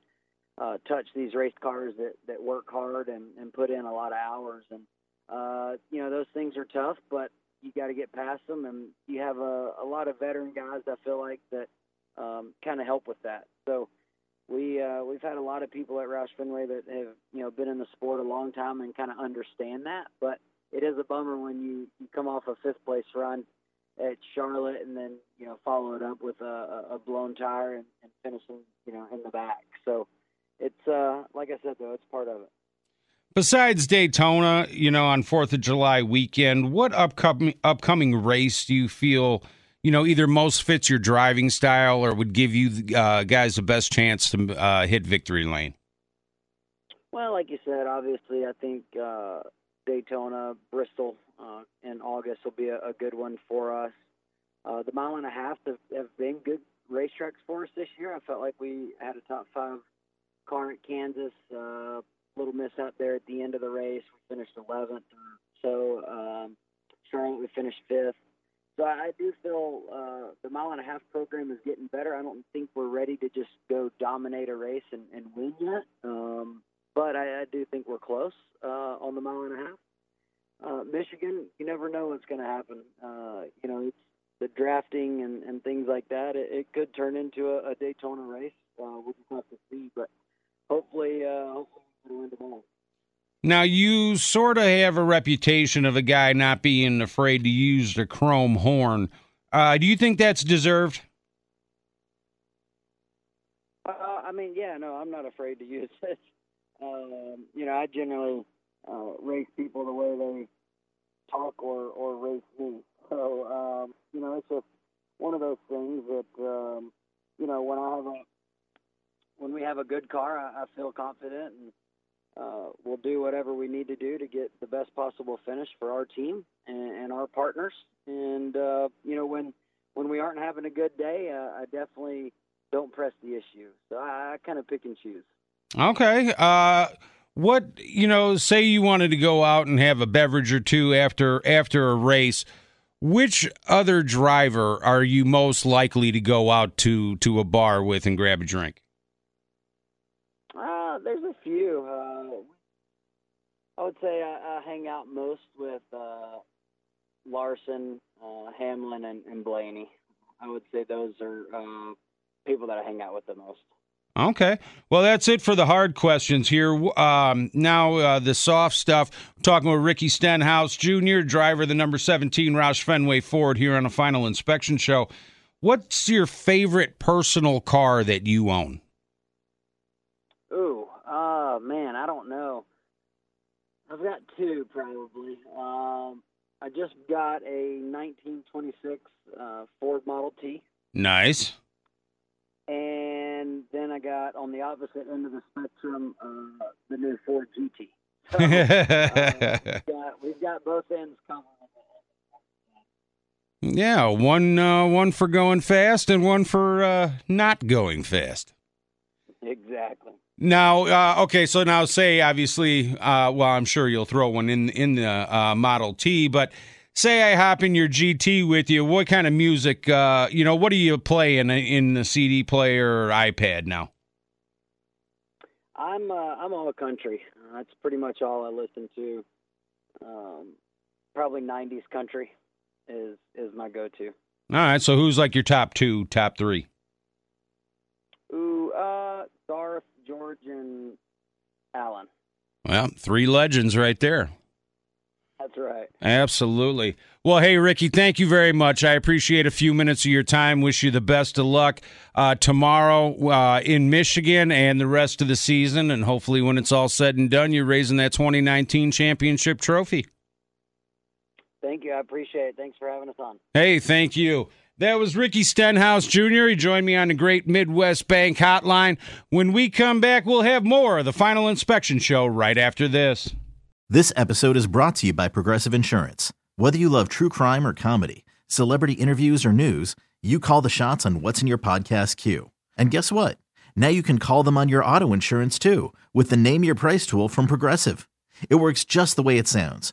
uh, touch these race cars that, that work hard and, and put in a lot of hours. And, uh, you know, those things are tough, but you got to get past them. And you have a, a lot of veteran guys, I feel like, that um, kind of help with that. So we, uh, we've had a lot of people at Roush Fenway that have, you know, been in the sport a long time and kind of understand that. But it is a bummer when you, you come off a fifth place run at Charlotte and then you know follow it up with a, a blown tire and, and finishing you know in the back. So it's uh, like I said though, it's part of it. Besides Daytona, you know, on Fourth of July weekend, what upcoming upcoming race do you feel? You know, either most fits your driving style or would give you uh, guys the best chance to uh, hit victory lane. Well, like you said, obviously, I think uh, Daytona, Bristol uh, in August will be a, a good one for us. Uh, the mile and a half have, have been good racetracks for us this year. I felt like we had a top five car at Kansas. Uh, little mishap there at the end of the race. We finished 11th. So um, Charlotte, we finished fifth. So I, I do feel uh, the mile and a half program is getting better. I don't think we're ready to just go dominate a race and, and win yet. Um, but I, I do think we're close uh, on the mile and a half. Uh, Michigan, you never know what's going to happen. Uh, you know, it's the drafting and, and things like that. It, it could turn into a, a Daytona race. Uh, we'll just have to see. But hopefully, uh, hopefully we'll win tomorrow. Now, you sort of have a reputation of a guy not being afraid to use the chrome horn. Uh, do you think that's deserved? Uh, I mean, yeah, no, I'm not afraid to use it. Um, you know, I generally uh, race people the way they talk or, or race me. So, um, you know, it's just one of those things that, um, you know, when I have a, when we have a good car, I, I feel confident and uh, we'll do whatever we need to do to get the best possible finish for our team and, and our partners. And, uh, you know, when, when we aren't having a good day, uh, I definitely don't press the issue. So I, I kind of pick and choose. Okay. Uh, what you know? Say you wanted to go out and have a beverage or two after after a race. Which other driver are you most likely to go out to to a bar with and grab a drink? Uh, there's a few. Uh, I would say I, I hang out most with uh, Larson, uh, Hamlin, and, and Blaney. I would say those are uh, people that I hang out with the most. Okay. Well, that's it for the hard questions here. Um, now, uh, the soft stuff. I'm talking with Ricky Stenhouse Jr., driver the number 17 Roush Fenway Ford here on a final inspection show. What's your favorite personal car that you own? Ooh, uh, man, I don't know. I've got two probably. Um, I just got a 1926 uh, Ford Model T. Nice. And then I got on the opposite end of the spectrum uh, the new Ford GT. So, uh, we've, got, we've got both ends covered. Yeah, one uh, one for going fast and one for uh, not going fast. Exactly. Now, uh, okay, so now say obviously, uh, well, I'm sure you'll throw one in in the uh, Model T, but say I hop in your GT with you, what kind of music? Uh, you know, what do you play in in the CD player or iPad now? I'm uh, I'm all country. That's pretty much all I listen to. Um, probably '90s country is is my go-to. All right, so who's like your top two, top three? Ooh, uh, Garth, George, and Alan. Well, three legends right there. That's right. Absolutely. Well, hey, Ricky, thank you very much. I appreciate a few minutes of your time. Wish you the best of luck uh, tomorrow uh, in Michigan and the rest of the season. And hopefully, when it's all said and done, you're raising that 2019 championship trophy. Thank you. I appreciate it. Thanks for having us on. Hey, thank you. That was Ricky Stenhouse Jr. He joined me on the Great Midwest Bank Hotline. When we come back, we'll have more of the Final Inspection Show right after this. This episode is brought to you by Progressive Insurance. Whether you love true crime or comedy, celebrity interviews or news, you call the shots on what's in your podcast queue. And guess what? Now you can call them on your auto insurance too with the Name Your Price tool from Progressive. It works just the way it sounds.